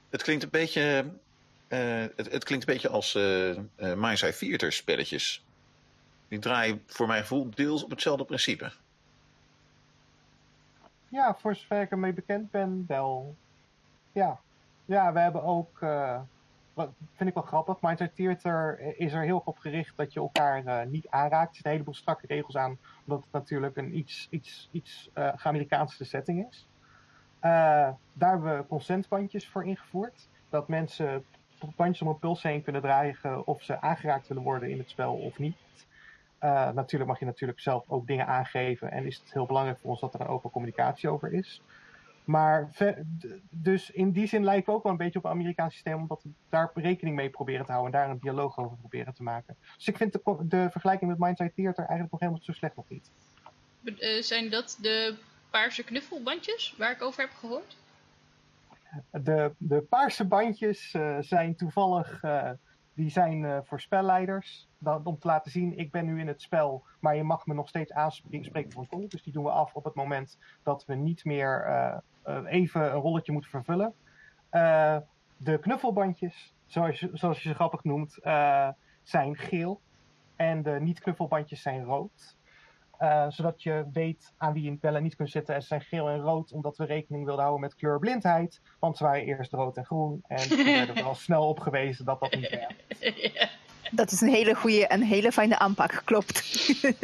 Het klinkt een beetje, eh, het, het klinkt een beetje als eh uh, Mindset Theater spelletjes. Die draaien voor mijn gevoel deels op hetzelfde principe. Ja, voor zover ik ermee bekend ben, wel. Ja, ja we hebben ook, uh, wat vind ik wel grappig, Mindset Theater is er heel op gericht dat je elkaar uh, niet aanraakt. Er zitten een heleboel strakke regels aan, omdat het natuurlijk een iets, iets, iets uh, Amerikaanse setting is. Uh, daar hebben we consentbandjes voor ingevoerd. Dat mensen bandjes om een puls heen kunnen dragen of ze aangeraakt willen worden in het spel of niet. Uh, natuurlijk mag je natuurlijk zelf ook dingen aangeven en is het heel belangrijk voor ons dat er een open communicatie over is. Maar dus in die zin lijken we ook wel een beetje op het Amerikaans systeem, omdat we daar rekening mee proberen te houden en daar een dialoog over proberen te maken. Dus ik vind de, de vergelijking met Mindside Theater eigenlijk nog helemaal zo slecht nog niet. Uh, zijn dat de paarse knuffelbandjes waar ik over heb gehoord? De, de paarse bandjes uh, zijn toevallig uh, die zijn eh, voor spelleiders. Dat, om te laten zien, ik ben nu in het spel, maar je mag me nog steeds aanspreken voor een call. Dus die doen we af op het moment dat we niet meer eh, eh, even een rolletje moeten vervullen. Eh, de knuffelbandjes, zoals zoals je ze grappig noemt, eh, zijn geel. En de niet-knuffelbandjes zijn rood. Eh, zodat je weet aan wie je wel en niet kunt zitten. En ze zijn geel en rood, omdat we rekening wilden houden met kleurblindheid. Want ze waren eerst rood en groen. En toen werden we al snel op gewezen dat dat niet werkt. Dat is een hele goede en hele fijne aanpak, klopt.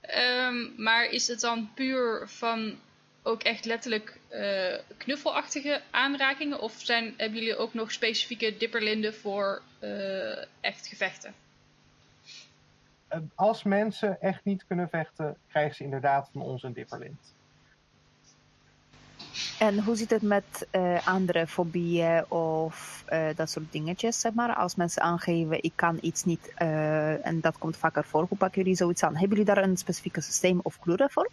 Ehm, maar is het dan puur van ook echt letterlijk eh, knuffelachtige aanrakingen? Of zijn, hebben jullie ook nog specifieke dipperlinden voor eh, echt gevechten? Eh, als mensen echt niet kunnen vechten, krijgen ze inderdaad van ons een dipperlint. En hoe zit het met eh, andere fobieën of eh, dat soort dingetjes, zeg maar? Als mensen aangeven, ik kan iets niet, eh, en dat komt vaker voor, hoe pakken jullie zoiets aan? Hebben jullie daar een specifieke systeem of kleuren voor?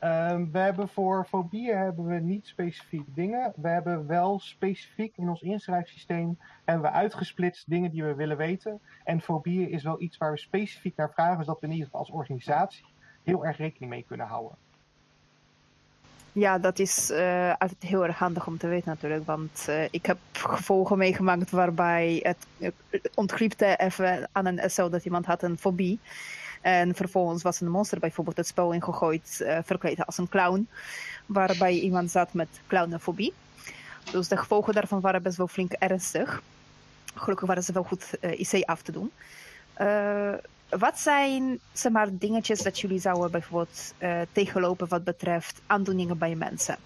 Ehm, we hebben voor fobieën hebben we niet specifiek dingen. We hebben wel specifiek in ons inschrijfsysteem hebben we uitgesplitst dingen die we willen weten. En fobieën is wel iets waar we specifiek naar vragen, zodat we in ieder geval als organisatie heel erg rekening mee kunnen houden. Ja, dat is eh, altijd heel erg handig om te weten natuurlijk. Want eh, ik heb gevolgen meegemaakt waarbij het, ontgliepte even aan een SO dat iemand had een fobie. En vervolgens was een monster bijvoorbeeld het spel ingegooid, eh verkleed als een clown. Waarbij iemand zat met clownofobie. Dus de gevolgen daarvan waren best wel flink ernstig. Gelukkig waren ze wel goed eh, IC af te doen. Eh, wat zijn zeg maar, dingetjes dat jullie zouden bijvoorbeeld tegenlopen wat betreft aandoeningen bij mensen?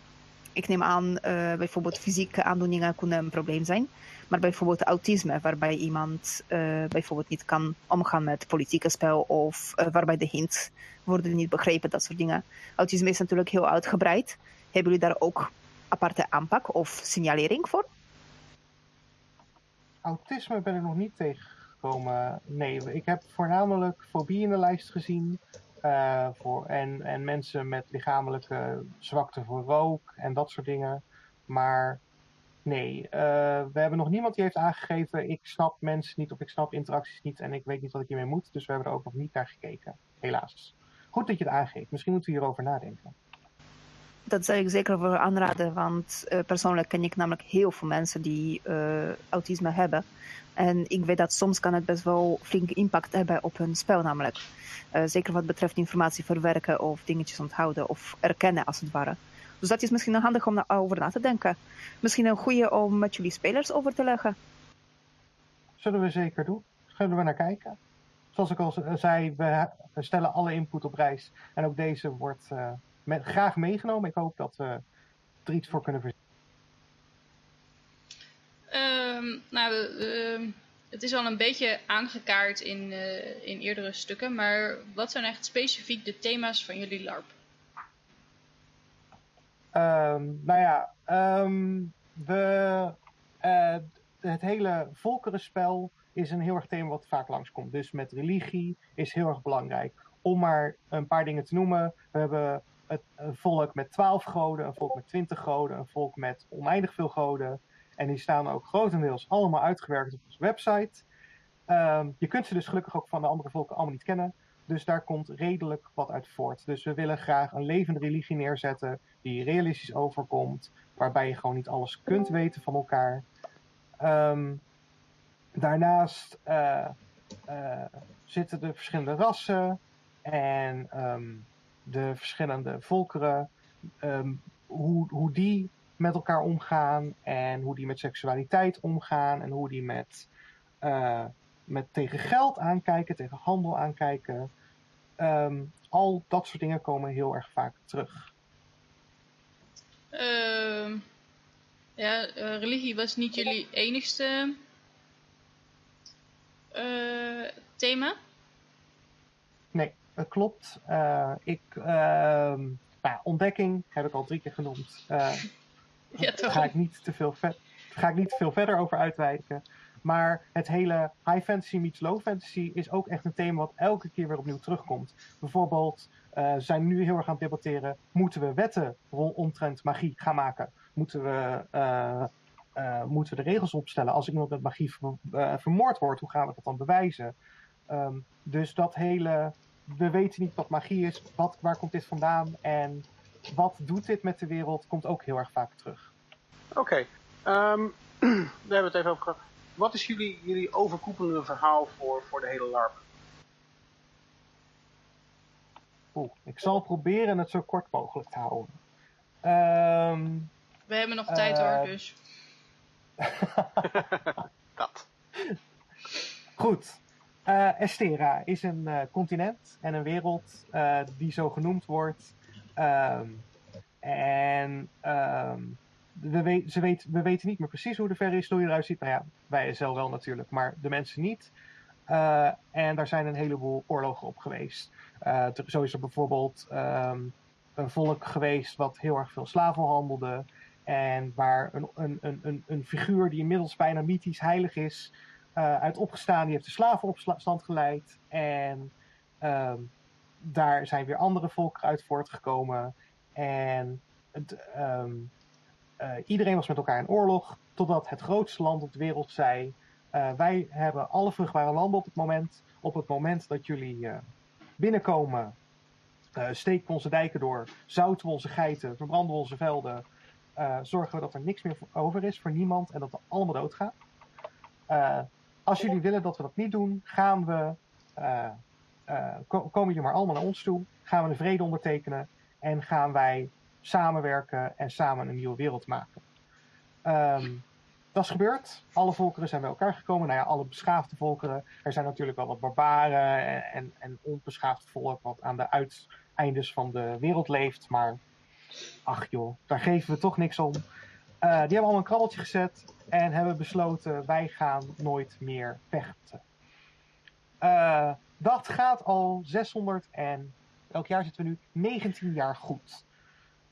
Ik neem aan, bijvoorbeeld fysieke aandoeningen kunnen een probleem zijn. Maar bijvoorbeeld autisme, waarbij iemand eh, bijvoorbeeld niet kan omgaan met politieke spel of eh, waarbij de hints worden niet begrepen, dat soort dingen. Autisme is natuurlijk heel uitgebreid. Hebben jullie daar ook aparte aanpak of signalering voor? Autisme ben ik nog niet tegengekomen. Nee, ik heb voornamelijk fobie in de lijst gezien. eh, voor, en, en mensen met lichamelijke zwakte voor rook en dat soort dingen. Maar nee, eh, we hebben nog niemand die heeft aangegeven: ik snap mensen niet of ik snap interacties niet en ik weet niet wat ik hiermee moet. Dus we hebben er ook nog niet naar gekeken, helaas. Goed dat je het aangeeft. Misschien moeten we hierover nadenken. Dat zou ik zeker voor aanraden, want eh, persoonlijk ken ik namelijk heel veel mensen die eh, autisme hebben. En ik weet dat soms kan het best wel flink impact hebben op hun spel namelijk. Zeker wat betreft informatie verwerken of dingetjes onthouden of erkennen als het ware. Dus dat is misschien handig om over na te denken. Misschien een goede om met jullie spelers over te leggen. Zullen we zeker doen. Zullen we naar kijken. Zoals ik al z- zei, we, stellen alle input op prijs. En ook deze wordt eh, met, graag meegenomen. Ik hoop dat we er iets voor kunnen verzinnen. Ehm, nou, ehm, het is al een beetje aangekaart in, eh, in eerdere stukken, maar wat zijn echt specifiek de thema's van jullie LARP? Ehm, nou ja, ehm, we, eh, het hele volkerenspel is een heel erg thema wat vaak langskomt. Dus met religie is heel erg belangrijk. Om maar een paar dingen te noemen. We hebben het, een volk met twaalf goden, een volk met twintig goden, een volk met oneindig veel goden. En die staan ook grotendeels allemaal uitgewerkt op onze website. Ehm, je kunt ze dus gelukkig ook van de andere volken allemaal niet kennen. Dus daar komt redelijk wat uit voort. Dus we willen graag een levende religie neerzetten die realistisch overkomt, waarbij je gewoon niet alles kunt weten van elkaar. Ehm, daarnaast eh, eh, zitten de verschillende rassen en ehm, de verschillende volkeren, ehm, hoe, hoe die met elkaar omgaan en hoe die met seksualiteit omgaan en hoe die met, eh, met tegen geld aankijken, tegen handel aankijken. Ehm, al dat soort dingen komen heel erg vaak terug. Ehm, ja, eh, religie was niet jullie enigste eh, thema. Nee, dat klopt. Eh, ik, ehm, nou ja, ontdekking heb ik al drie keer genoemd. Ja, toch? ga ik niet te veel, ver- ga ik niet te veel verder over uitwijken. Maar het hele high fantasy meets low fantasy is ook echt een thema wat elke keer weer opnieuw terugkomt. Bijvoorbeeld, eh, we zijn nu heel erg aan het debatteren, moeten we wetten omtrent magie gaan maken? Moeten we eh, eh, moeten we de regels opstellen? Als iemand met magie ver- vermoord wordt, hoe gaan we dat dan bewijzen? Ehm, dus dat hele, we weten niet wat magie is, wat, waar komt dit vandaan en wat doet dit met de wereld, komt ook heel erg vaak terug. Oké, ehm, daar hebben we het even over. Wat is jullie, jullie overkoepelende verhaal voor, voor de hele LARP? Oeh, ik zal proberen het zo kort mogelijk te houden. Ehm, We hebben nog tijd Eh, hoor, dus. Dat. Goed. Eh, Estera is een eh, continent en een wereld eh, die zo genoemd wordt. Ehm, en ehm, we, weet, ze weet, we weten niet meer precies hoe de verre historie eruit ziet. Nou ja, wij wel natuurlijk, maar de mensen niet. Eh, en daar zijn een heleboel oorlogen op geweest. Eh, zo is er bijvoorbeeld ehm, een volk geweest wat heel erg veel slaven handelde. En waar een, een, een, een, figuur die inmiddels bijna mythisch heilig is, eh, uit opgestaan. Die heeft de slavenopstand geleid. En ehm, daar zijn weer andere volkeren uit voortgekomen. En het, ehm, eh, iedereen was met elkaar in oorlog. Totdat het grootste land op de wereld zei: eh, Wij hebben alle vruchtbare landen op het moment. Op het moment dat jullie eh, binnenkomen, eh, steken we onze dijken door, zouten we onze geiten, verbranden we onze velden. zorgen we dat er niks meer over is voor niemand en dat we allemaal doodgaan. Als jullie willen dat we dat niet doen, gaan we, ko- komen jullie maar allemaal naar ons toe, gaan we een vrede ondertekenen en gaan wij samenwerken en samen een nieuwe wereld maken. Ehm, dat is gebeurd. Alle volkeren zijn bij elkaar gekomen. Nou ja, alle beschaafde volkeren. Er zijn natuurlijk wel wat barbaren en, en, onbeschaafd volk wat aan de uiteindes van de wereld leeft. Maar ach joh, daar geven we toch niks om. Eh, die hebben allemaal een krabbeltje gezet en hebben besloten wij gaan nooit meer vechten. Eh, dat gaat al 600 en elk jaar zitten we nu 19 jaar goed.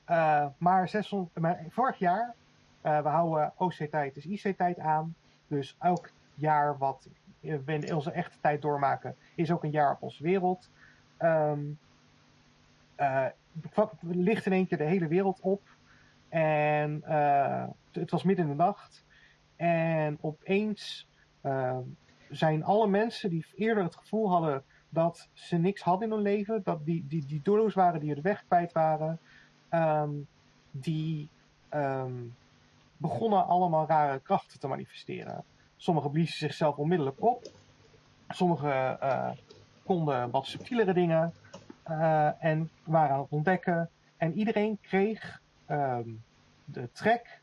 Eh, maar, 600, maar vorig jaar, we houden OC-tijd dus IC-tijd aan. Dus elk jaar wat we in onze echte tijd doormaken, is ook een jaar op onze wereld. Ehm eh, kwam- ligt in één keer de hele wereld op. En eh, het was midden in de nacht. En opeens eh, zijn alle mensen die eerder het gevoel hadden dat ze niks hadden in hun leven, dat die, die, die doelloos waren, die de weg kwijt waren, ehm, die ehm, begonnen allemaal rare krachten te manifesteren. Sommigen bliezen zichzelf onmiddellijk op. Sommigen eh, konden wat subtielere dingen eh, en waren aan het ontdekken. En iedereen kreeg ehm, de trek,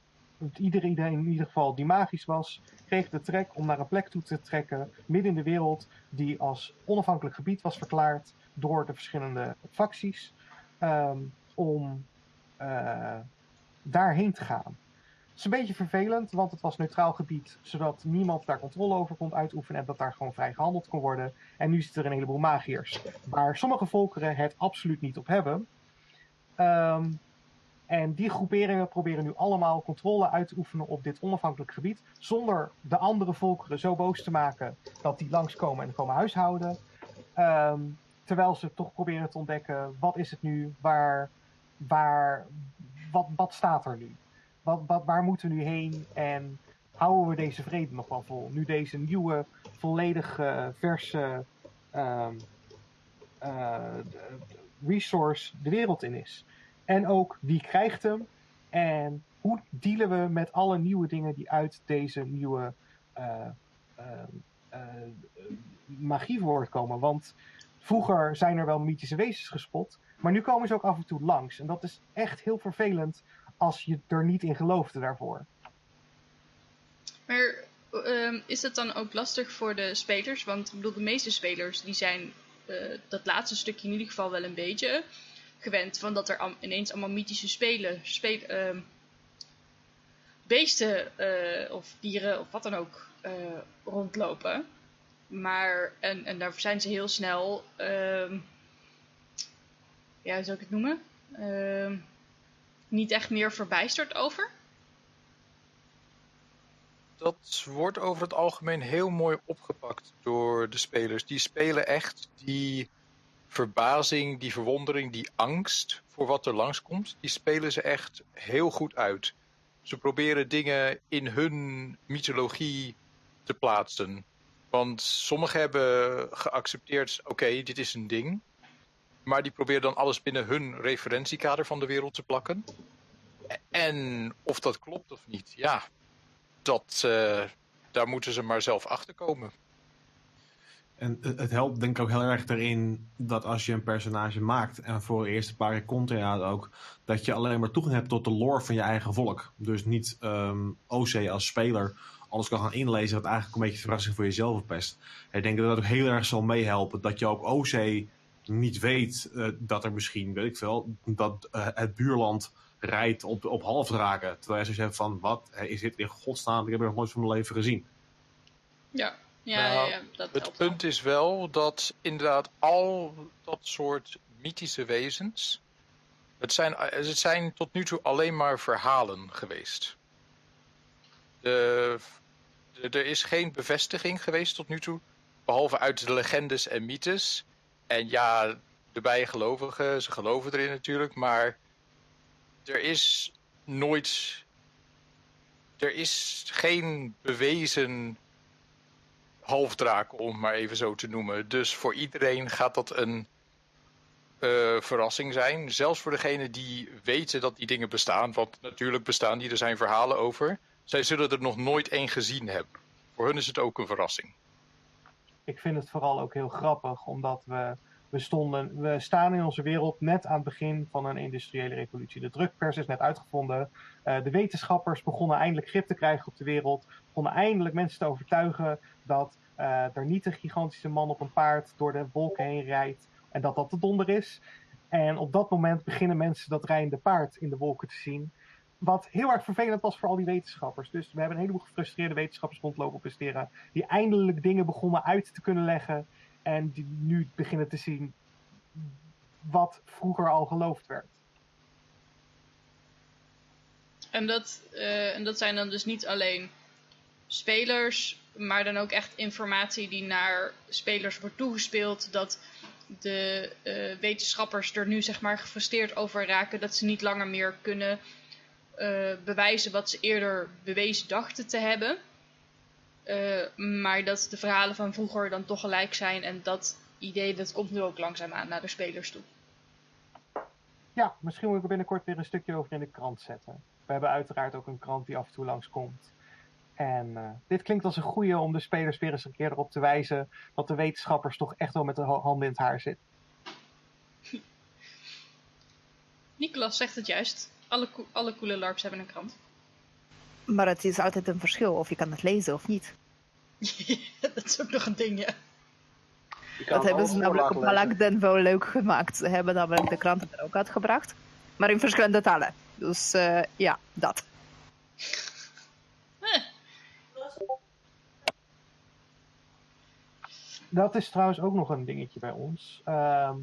iedereen in ieder geval die magisch was, kreeg de trek om naar een plek toe te trekken midden in de wereld die als onafhankelijk gebied was verklaard door de verschillende facties ehm, om eh, daarheen te gaan. Is een beetje vervelend, want het was neutraal gebied, zodat niemand daar controle over kon uitoefenen en dat daar gewoon vrij gehandeld kon worden. En nu zitten er een heleboel magiërs, waar sommige volkeren het absoluut niet op hebben. Ehm, en die groeperingen proberen nu allemaal controle uit te oefenen op dit onafhankelijk gebied, zonder de andere volkeren zo boos te maken dat die langskomen en komen huishouden. Ehm, terwijl ze toch proberen te ontdekken, wat is het nu, waar, waar, wat, wat staat er nu? Waar moeten we nu heen en houden we deze vrede nog wel vol? Nu deze nieuwe, volledig eh, verse ehm, eh, resource de wereld in is. En ook wie krijgt hem en hoe dealen we met alle nieuwe dingen die uit deze nieuwe eh, magie voortkomen. Want vroeger zijn er wel mythische wezens gespot, maar nu komen ze ook af en toe langs. En dat is echt heel vervelend als je er niet in geloofde daarvoor. Maar ehm, is dat dan ook lastig voor de spelers? Want ik bedoel, de meeste spelers die zijn eh, dat laatste stukje in ieder geval wel een beetje gewend. Van dat er ineens allemaal mythische spelen, ehm, beesten eh, of dieren of wat dan ook eh, rondlopen. Maar, en, en daar zijn ze heel snel, ehm, ja, hoe zou ik het noemen? Niet echt meer verbijsterd over. Dat wordt over het algemeen heel mooi opgepakt door de spelers. Die spelen echt die verbazing, die verwondering, die angst voor wat er langskomt. Die spelen ze echt heel goed uit. ze proberen dingen in hun mythologie te plaatsen. Want sommigen hebben geaccepteerd, oké, dit is een ding. Maar die proberen dan alles binnen hun referentiekader van de wereld te plakken. En of dat klopt of niet, ja, dat, uh, daar moeten ze maar zelf achter komen. En het helpt denk ik ook heel erg erin dat als je een personage maakt en voor de eerste paar keer content ook, dat je alleen maar toegang hebt tot de lore van je eigen volk. Dus niet um, OC als speler alles kan gaan inlezen wat eigenlijk een beetje verrassing voor jezelf verpest. Ik denk dat dat ook heel erg zal meehelpen dat je ook OC niet weet uh, dat er misschien, weet ik veel, dat uh, het buurland rijdt op, op halfdraken. Terwijl je zegt van, wat is dit in godsnaam, ik heb er nog nooit van mijn leven gezien. Ja, ja, Nou, ja, dat Het punt is wel dat inderdaad al dat soort mythische wezens. Het zijn, het zijn tot nu toe alleen maar verhalen geweest. De, de- er is geen bevestiging geweest tot nu toe. Behalve uit de legendes en mythes. En ja, de bijgelovigen, ze geloven erin natuurlijk. Maar er is nooit. Er is geen bewezen halfdraak, om het maar even zo te noemen. Dus voor iedereen gaat dat een eh, verrassing zijn. Zelfs voor degenen die weten dat die dingen bestaan. Want natuurlijk bestaan die, er zijn verhalen over. Zij zullen er nog nooit één gezien hebben. Voor hun is het ook een verrassing. Ik vind het vooral ook heel grappig, omdat we, we, stonden, we staan in onze wereld net aan het begin van een industriële revolutie. De drukpers is net uitgevonden. Eh, de wetenschappers begonnen eindelijk grip te krijgen op de wereld. Begonnen eindelijk mensen te overtuigen dat eh, er niet een gigantische man op een paard door de wolken heen rijdt. En dat dat de donder is. En op dat moment beginnen mensen dat rijdende paard in de wolken te zien. Wat heel erg vervelend was voor al die wetenschappers. Dus we hebben een heleboel gefrustreerde wetenschappers rondlopen op Estera. Die eindelijk dingen begonnen uit te kunnen leggen. En die nu beginnen te zien wat vroeger al geloofd werd. En dat, eh, en dat zijn dan dus niet alleen spelers, maar dan ook echt informatie die naar spelers wordt toegespeeld. Dat de eh, wetenschappers er nu zeg maar gefrustreerd over raken dat ze niet langer meer kunnen eh, bewijzen wat ze eerder bewezen dachten te hebben. Eh, maar dat de verhalen van vroeger dan toch gelijk zijn en dat idee dat komt nu ook langzaamaan naar de spelers toe. Ja, misschien moet ik er binnenkort weer een stukje over in de krant zetten. We hebben uiteraard ook een krant die af en toe langskomt. En eh, dit klinkt als een goede om de spelers weer eens een keer erop te wijzen dat de wetenschappers toch echt wel met de handen in het haar zitten. Nicolas zegt het juist. Alle, co- alle coole LARPs hebben een krant. Maar het is altijd een verschil of je kan het lezen of niet. dat is ook nog een ding, ja. Dat hebben ze namelijk op. Malak wel leuk gemaakt. Ze hebben namelijk de kranten er ook uitgebracht. Maar in verschillende talen. Dus eh, ja, dat. Eh, Dat is trouwens ook nog een dingetje bij ons. Ehm,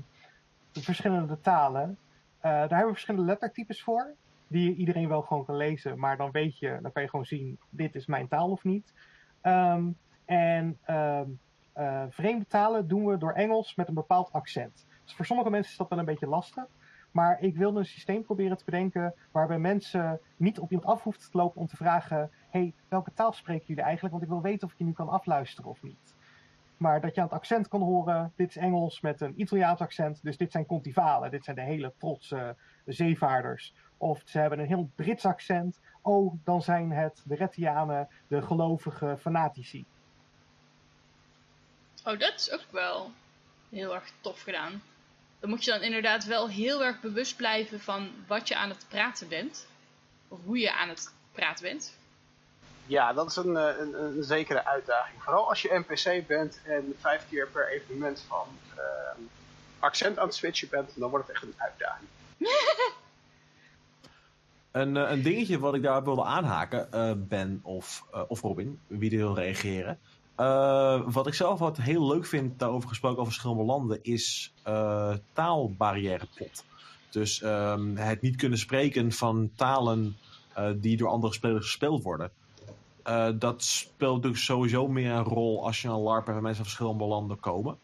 de verschillende talen. Eh, daar hebben we verschillende lettertypes voor. Die iedereen wel gewoon kan lezen. Maar dan weet je, dan kan je gewoon zien, dit is mijn taal of niet. Ehm, en eh, vreemde talen doen we door Engels met een bepaald accent. Dus voor sommige mensen is dat wel een beetje lastig. Maar ik wilde een systeem proberen te bedenken waarbij mensen niet op iemand af hoeven te lopen om te vragen: hey, welke taal spreken jullie eigenlijk? Want ik wil weten of ik je nu kan afluisteren of niet. Maar dat je aan het accent kan horen, dit is Engels met een Italiaans accent, dus dit zijn contivalen, dit zijn de hele trotse zeevaarders. Of ze hebben een heel Brits accent, oh, dan zijn het de Rettianen, de gelovige fanatici. Oh, dat is ook wel heel erg tof gedaan. Dan moet je dan inderdaad wel heel erg bewust blijven van wat je aan het praten bent. Of hoe je aan het praten bent. Ja, dat is een, eh, een, een zekere uitdaging. Vooral als je NPC bent en vijf keer per evenement van ehm, accent aan het switchen bent, dan wordt het echt een uitdaging. Een, eh, een dingetje wat ik daar wilde aanhaken, eh, Ben of, eh, of Robin, wie er wil reageren. Eh, wat ik zelf wat heel leuk vind, daarover gesproken over verschillende landen, is eh taalbarrièreplot. Dus ehm, het niet kunnen spreken van talen eh, die door andere spelers gespeeld worden. Eh, dat speelt natuurlijk sowieso meer een rol als je een LARP hebt waar mensen van verschillende landen komen.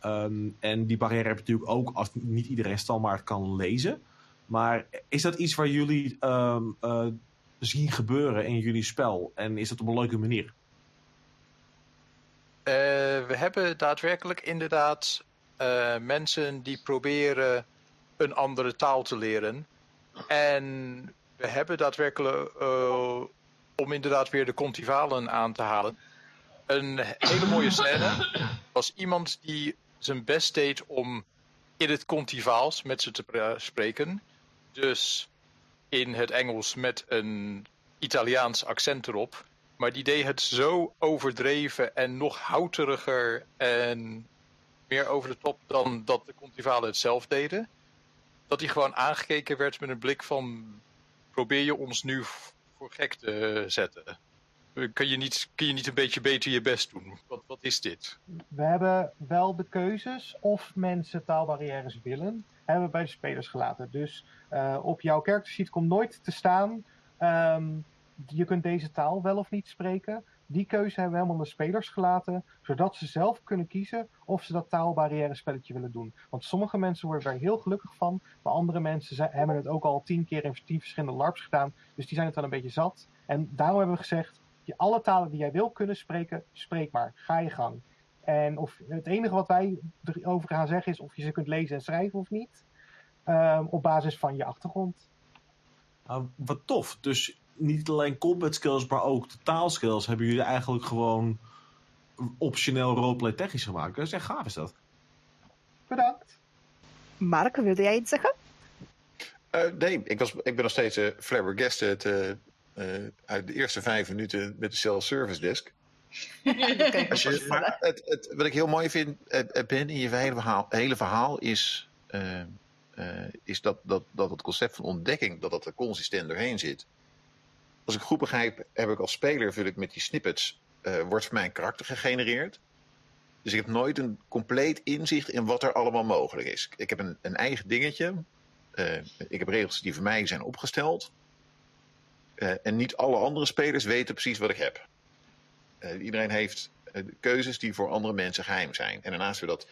Ehm, en die barrière heb je natuurlijk ook als niet iedereen standaard kan lezen. Maar is dat iets waar jullie ehm, eh, zien gebeuren in jullie spel? En is dat op een leuke manier? Eh, we hebben daadwerkelijk inderdaad mensen die proberen een andere taal te leren. En we hebben daadwerkelijk, om inderdaad weer de contivalen aan te halen, een hele mooie scène. was iemand die zijn best deed om in het contivaals met ze te spreken. Dus in het Engels met een Italiaans accent erop. Maar die deed het zo overdreven en nog houteriger en meer over de top dan dat de contivalen het zelf deden. Dat hij gewoon aangekeken werd met een blik van probeer je ons nu voor te zetten. Kun je niet, kun je niet een beetje beter je best doen? Wat, wat is dit? We hebben wel de keuzes of mensen taalbarrières willen, hebben we bij de spelers gelaten. Dus eh, op jouw character sheet komt nooit te staan, ehm, je kunt deze taal wel of niet spreken. Die keuze hebben we helemaal aan de spelers gelaten, zodat ze zelf kunnen kiezen of ze dat taalbarrière spelletje willen doen. Want sommige mensen worden daar heel gelukkig van, maar andere mensen zijn, hebben het ook al tien keer in tien verschillende LARPs gedaan, dus die zijn het wel een beetje zat. En daarom hebben we gezegd, je, alle talen die jij wil kunnen spreken, spreek maar. Ga je gang. En of, het enige wat wij erover gaan zeggen is of je ze kunt lezen en schrijven of niet. Ehm, op basis van je achtergrond. Nou, wat tof. Dus niet alleen combat skills, maar ook de taalskills hebben jullie eigenlijk gewoon optioneel roleplay technisch gemaakt. Dat is echt gaaf is dat. Bedankt. Mark, wilde jij iets zeggen? Eh, nee, ik, was, ik ben nog steeds uh, flabbergasted eh, eh, uit de eerste vijf minuten met de self-service desk. Als je, maar het, het, wat ik heel mooi vind, eh, eh, Ben, in je hele verhaal, hele verhaal is, eh, eh, is dat, dat, dat het concept van ontdekking, dat dat er consistent doorheen zit. Als ik goed begrijp, heb ik als speler, vul ik met die snippets, eh, wordt voor mij een karakter gegenereerd. Dus ik heb nooit een compleet inzicht in wat er allemaal mogelijk is. Ik heb een, een eigen dingetje. Eh, ik heb regels die voor mij zijn opgesteld. Eh, en niet alle andere spelers weten precies wat ik heb. Iedereen heeft keuzes die voor andere mensen geheim zijn. En daarnaast weer dat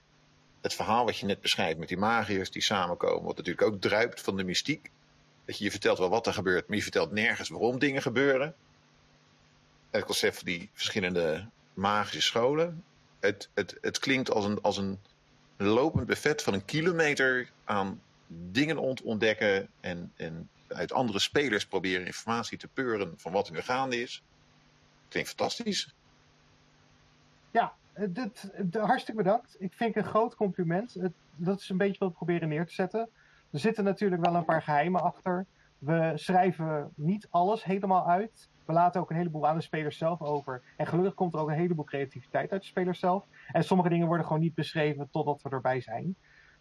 het verhaal wat je net beschrijft met die magiërs die samenkomen, wat natuurlijk ook druipt van de mystiek. Je, vertelt wel wat er gebeurt, maar je vertelt nergens waarom dingen gebeuren. En het concept van die verschillende magische scholen. Het, het, het klinkt als een, als een lopend buffet van een kilometer aan dingen ont ontdekken en, en uit andere spelers proberen informatie te peuren van wat er nu gaande is. Klinkt fantastisch. Ja, eh, dit, de, hartstikke bedankt. Ik vind het een groot compliment. Het, dat is een beetje wat we proberen neer te zetten. Er zitten natuurlijk wel een paar geheimen achter. We schrijven niet alles helemaal uit. We laten ook een heleboel aan de spelers zelf over. En gelukkig komt er ook een heleboel creativiteit uit de spelers zelf. En sommige dingen worden gewoon niet beschreven totdat we erbij zijn.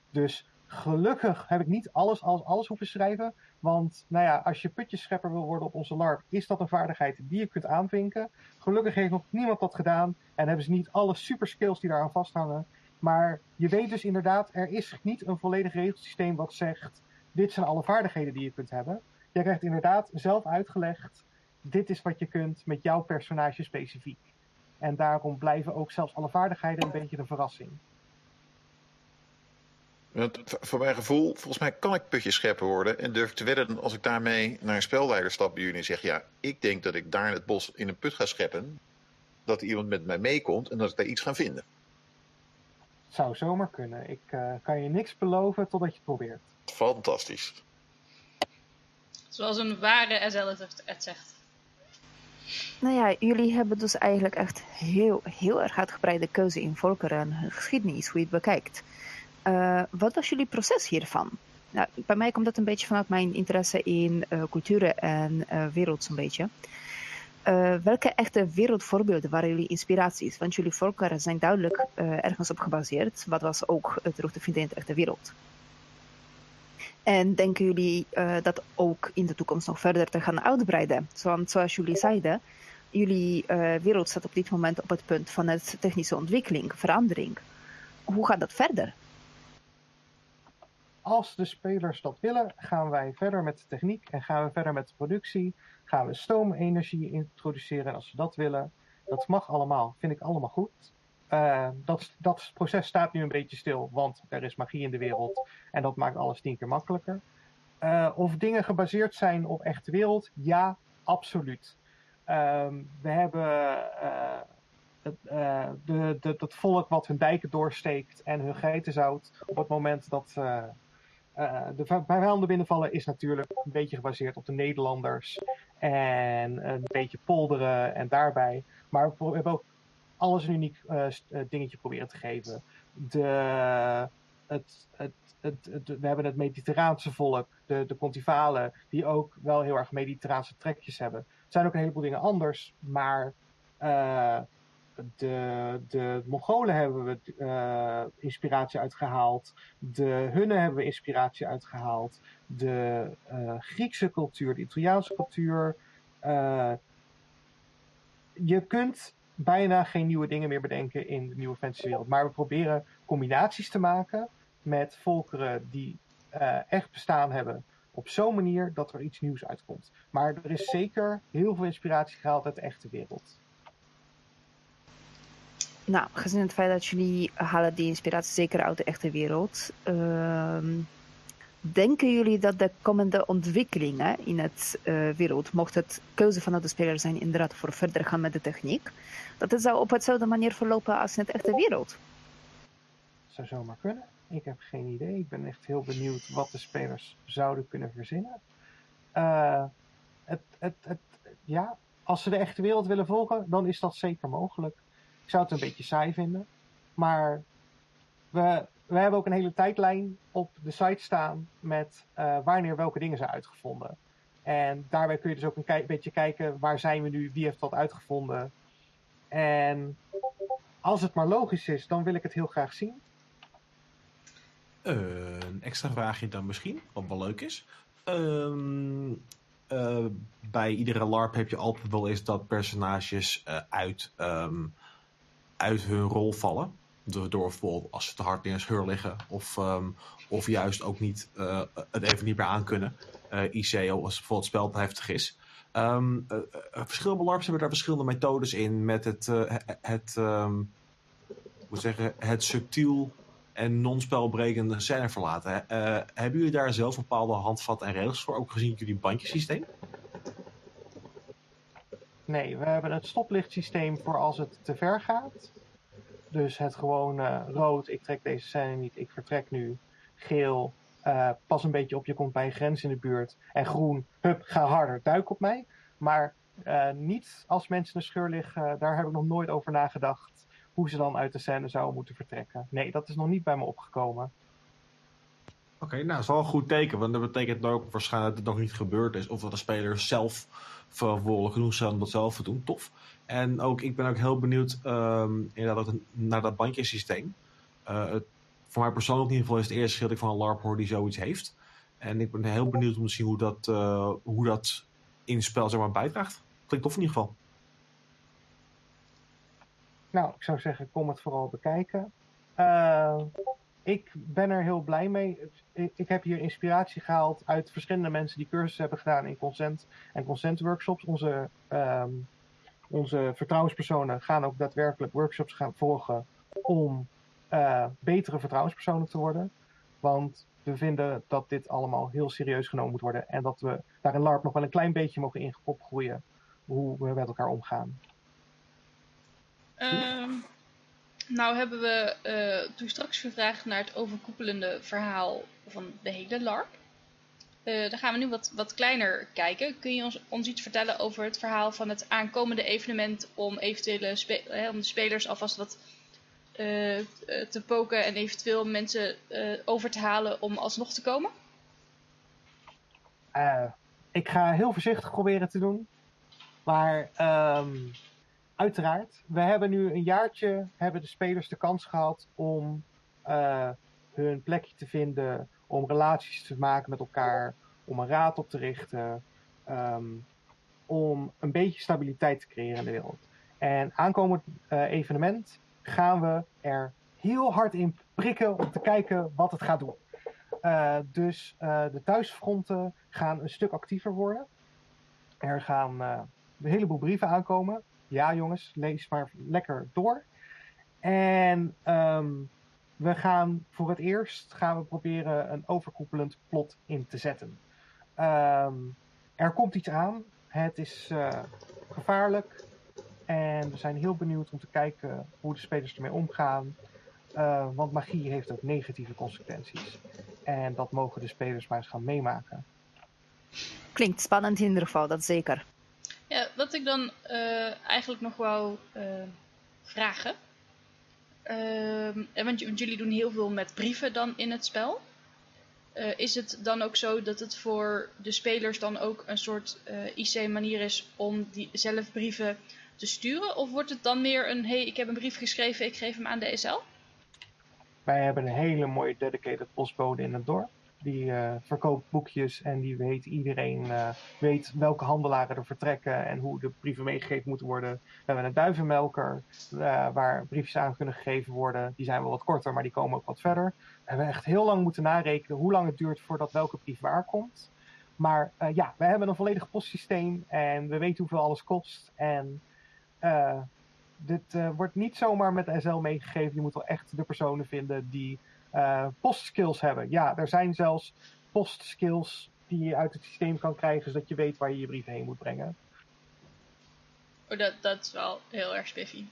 Dus gelukkig heb ik niet alles als alles hoeven schrijven. Want nou ja, als je putjeschepper wil worden op onze LARP, is dat een vaardigheid die je kunt aanvinken. Gelukkig heeft nog niemand dat gedaan. En hebben ze niet alle super skills die daaraan vasthangen. Maar je weet dus inderdaad, er is niet een volledig regelsysteem wat zegt: dit zijn alle vaardigheden die je kunt hebben. Je krijgt inderdaad zelf uitgelegd: dit is wat je kunt met jouw personage specifiek. En daarom blijven ook zelfs alle vaardigheden een beetje een verrassing. Voor mijn gevoel, volgens mij kan ik putjeschepper worden. En durf te wedden, als ik daarmee naar een spelleider stap bij jullie en zeg: Ja, ik denk dat ik daar in het bos in een put ga scheppen. Dat iemand met mij meekomt en dat ik daar iets ga vinden. Zou zomaar kunnen. Ik uh, kan je niks beloven totdat je het probeert. Fantastisch. Zoals een ware SL het, zegt. Nou ja, jullie hebben dus eigenlijk echt heel, heel erg uitgebreide keuze in volkeren en geschiedenis, hoe je het bekijkt. Uh, wat was jullie proces hiervan? Nou, bij mij komt dat een beetje vanuit mijn interesse in uh, culturen en uh, wereld zo'n beetje. Welke echte wereldvoorbeelden waren jullie inspiraties? Want jullie volkeren zijn duidelijk ergens op gebaseerd. Wat was ook terug te vinden in de echte wereld? En denken jullie dat ook in de toekomst nog verder te gaan uitbreiden? Want zoals jullie zeiden, jullie wereld staat op dit moment op het punt van het technische ontwikkeling, verandering. Hoe gaat dat verder? Als de spelers dat willen, gaan wij verder met de techniek en gaan we verder met de productie. Gaan we stoomenergie introduceren en als ze dat willen, dat mag allemaal, vind ik allemaal goed. Uh, dat, dat proces staat nu een beetje stil, want er is magie in de wereld en dat maakt alles tien keer makkelijker. Uh, of dingen gebaseerd zijn op echte wereld, ja, absoluut. Ehm, we hebben eh, het, eh, de, de, dat volk wat hun dijken doorsteekt en hun geitenzout op het moment dat eh, de vi- vijanden binnenvallen is natuurlijk een beetje gebaseerd op de Nederlanders en een beetje polderen en daarbij. Maar we hebben ook alles een uniek eh, eh, dingetje proberen te geven. De, het, het, het, we hebben het Mediterraanse volk, de, de die ook wel heel erg Mediterraanse trekjes hebben. Er zijn ook een heleboel dingen anders, maar de, de Mongolen hebben we eh, inspiratie uitgehaald. De Hunnen hebben we inspiratie uitgehaald. De eh, Griekse cultuur, de Italiaanse cultuur. eh, je kunt bijna geen nieuwe dingen meer bedenken in de nieuwe fantasywereld. Maar we proberen combinaties te maken met volkeren die echt bestaan hebben. Op zo'n manier dat er iets nieuws uitkomt. Maar er is zeker heel veel inspiratie gehaald uit de echte wereld. Nou, gezien het feit dat jullie halen die inspiratie zeker uit de echte wereld, ehm, denken jullie dat de komende ontwikkelingen in het eh, wereld, mocht het keuze vanuit de speler zijn inderdaad voor verder gaan met de techniek, dat het zou op hetzelfde manier verlopen als in het echte wereld? Zou zomaar kunnen. Ik heb geen idee. Ik ben echt heel benieuwd wat de spelers zouden kunnen verzinnen. Eh, het, het, het, ja, als ze de echte wereld willen volgen, dan is dat zeker mogelijk. Zou het een beetje saai vinden. Maar we, we hebben ook een hele tijdlijn op de site staan met eh, wanneer welke dingen zijn uitgevonden. En daarbij kun je dus ook een beetje kijken waar zijn we nu, wie heeft wat uitgevonden. En als het maar logisch is, dan wil ik het heel graag zien. Een extra vraagje dan misschien, wat wel leuk is. Ehm, eh, bij iedere LARP heb je altijd wel eens dat personages eh, uit, ehm, uit hun rol vallen. Door, bijvoorbeeld als ze te hard in een scheur liggen. Of, ehm, of juist ook niet eh, het even niet meer aankunnen. Eh IC, als bijvoorbeeld spel heftig is. Eh, verschillende LARPs hebben daar verschillende methodes in. Met het, het, ik zeggen, het subtiel en non-spelbrekende scène verlaten. hebben jullie daar zelf bepaalde handvat en regels voor? Ook gezien jullie bandjesysteem? Nee, we hebben het stoplichtsysteem voor als het te ver gaat. Dus het gewone rood, ik trek deze scène niet, ik vertrek nu. Geel, eh, pas een beetje op, je komt bij een grens in de buurt. En groen, hup, ga harder, duik op mij. Maar eh, niet als mensen de scheur liggen, daar heb ik nog nooit over nagedacht. Hoe ze dan uit de scène zouden moeten vertrekken. Nee, dat is nog niet bij me opgekomen. Oké, nou, dat is wel een goed teken. Want dat betekent ook waarschijnlijk dat het nog niet gebeurd is. Of dat de spelers zelf verantwoordelijk genoeg zijn om dat zelf te doen. Tof. En ook, ik ben ook heel benieuwd ehm, inderdaad ook naar dat bandjesysteem. Eh, voor mij persoonlijk in ieder geval is het eerste dat ik van een LARP hoor die zoiets heeft. En ik ben heel benieuwd om te zien hoe dat, eh, hoe dat in het spel zeg maar, bijdraagt. Klinkt tof in ieder geval. Nou, ik zou zeggen, kom het vooral bekijken. Eh, ik ben er heel blij mee. Ik, heb hier inspiratie gehaald uit verschillende mensen die cursussen hebben gedaan in consent en consent workshops. Onze, ehm, onze vertrouwenspersonen gaan ook daadwerkelijk workshops gaan volgen om eh, betere vertrouwenspersonen te worden. Want we vinden dat dit allemaal heel serieus genomen moet worden en dat we daar in LARP nog wel een klein beetje mogen opgroeien hoe we met elkaar omgaan. Ehm, nou hebben we eh, toen straks gevraagd naar het overkoepelende verhaal van de hele LARP. Eh dan gaan we nu wat, wat kleiner kijken. Kun je ons, ons iets vertellen over het verhaal van het aankomende evenement om eventuele hè, om de spelers alvast wat eh, te poken en eventueel mensen over te halen om alsnog te komen? Ik ga heel voorzichtig proberen te doen. Maar ehm, uiteraard, we hebben nu een jaartje, hebben de spelers de kans gehad om eh, hun plekje te vinden, om relaties te maken met elkaar, om een raad op te richten, ehm, om een beetje stabiliteit te creëren in de wereld. En aankomend eh, evenement gaan we er heel hard in prikken om te kijken wat het gaat doen. Eh, dus de thuisfronten gaan een stuk actiever worden. Er gaan een heleboel brieven aankomen. Ja, jongens, lees maar lekker door. En ehm, we gaan voor het eerst gaan we proberen een overkoepelend plot in te zetten. Ehm, er komt iets aan. het is eh, gevaarlijk. En we zijn heel benieuwd om te kijken hoe de spelers ermee omgaan. Eh, want magie heeft ook negatieve consequenties. En dat mogen de spelers maar eens gaan meemaken. Klinkt spannend in ieder geval, dat zeker. Ja, wat ik dan eh, eigenlijk nog wou eh, vragen. Ehm, want, want jullie doen heel veel met brieven dan in het spel. Eh, is het dan ook zo dat het voor de spelers dan ook een soort IC-manier is om die zelf brieven te sturen? Of wordt het dan meer een, hey, ik heb een brief geschreven, ik geef hem aan de SL? Wij hebben een hele mooie dedicated postbode in het dorp. Die eh, verkoopt boekjes en die weet iedereen eh, weet welke handelaren er vertrekken en hoe de brieven meegegeven moeten worden. We hebben een duivenmelker eh, waar briefjes aan kunnen gegeven worden. Die zijn wel wat korter, maar die komen ook wat verder. We hebben echt heel lang moeten narekenen hoe lang het duurt voordat welke brief waar komt. Maar ja, we hebben een volledig postsysteem en we weten hoeveel alles kost. En dit wordt niet zomaar met SL meegegeven. Je moet wel echt de personen vinden die eh, postskills hebben. Ja, er zijn zelfs postskills die je uit het systeem kan krijgen, zodat je weet waar je je brief heen moet brengen. Oh, dat, dat is wel heel erg spiffy.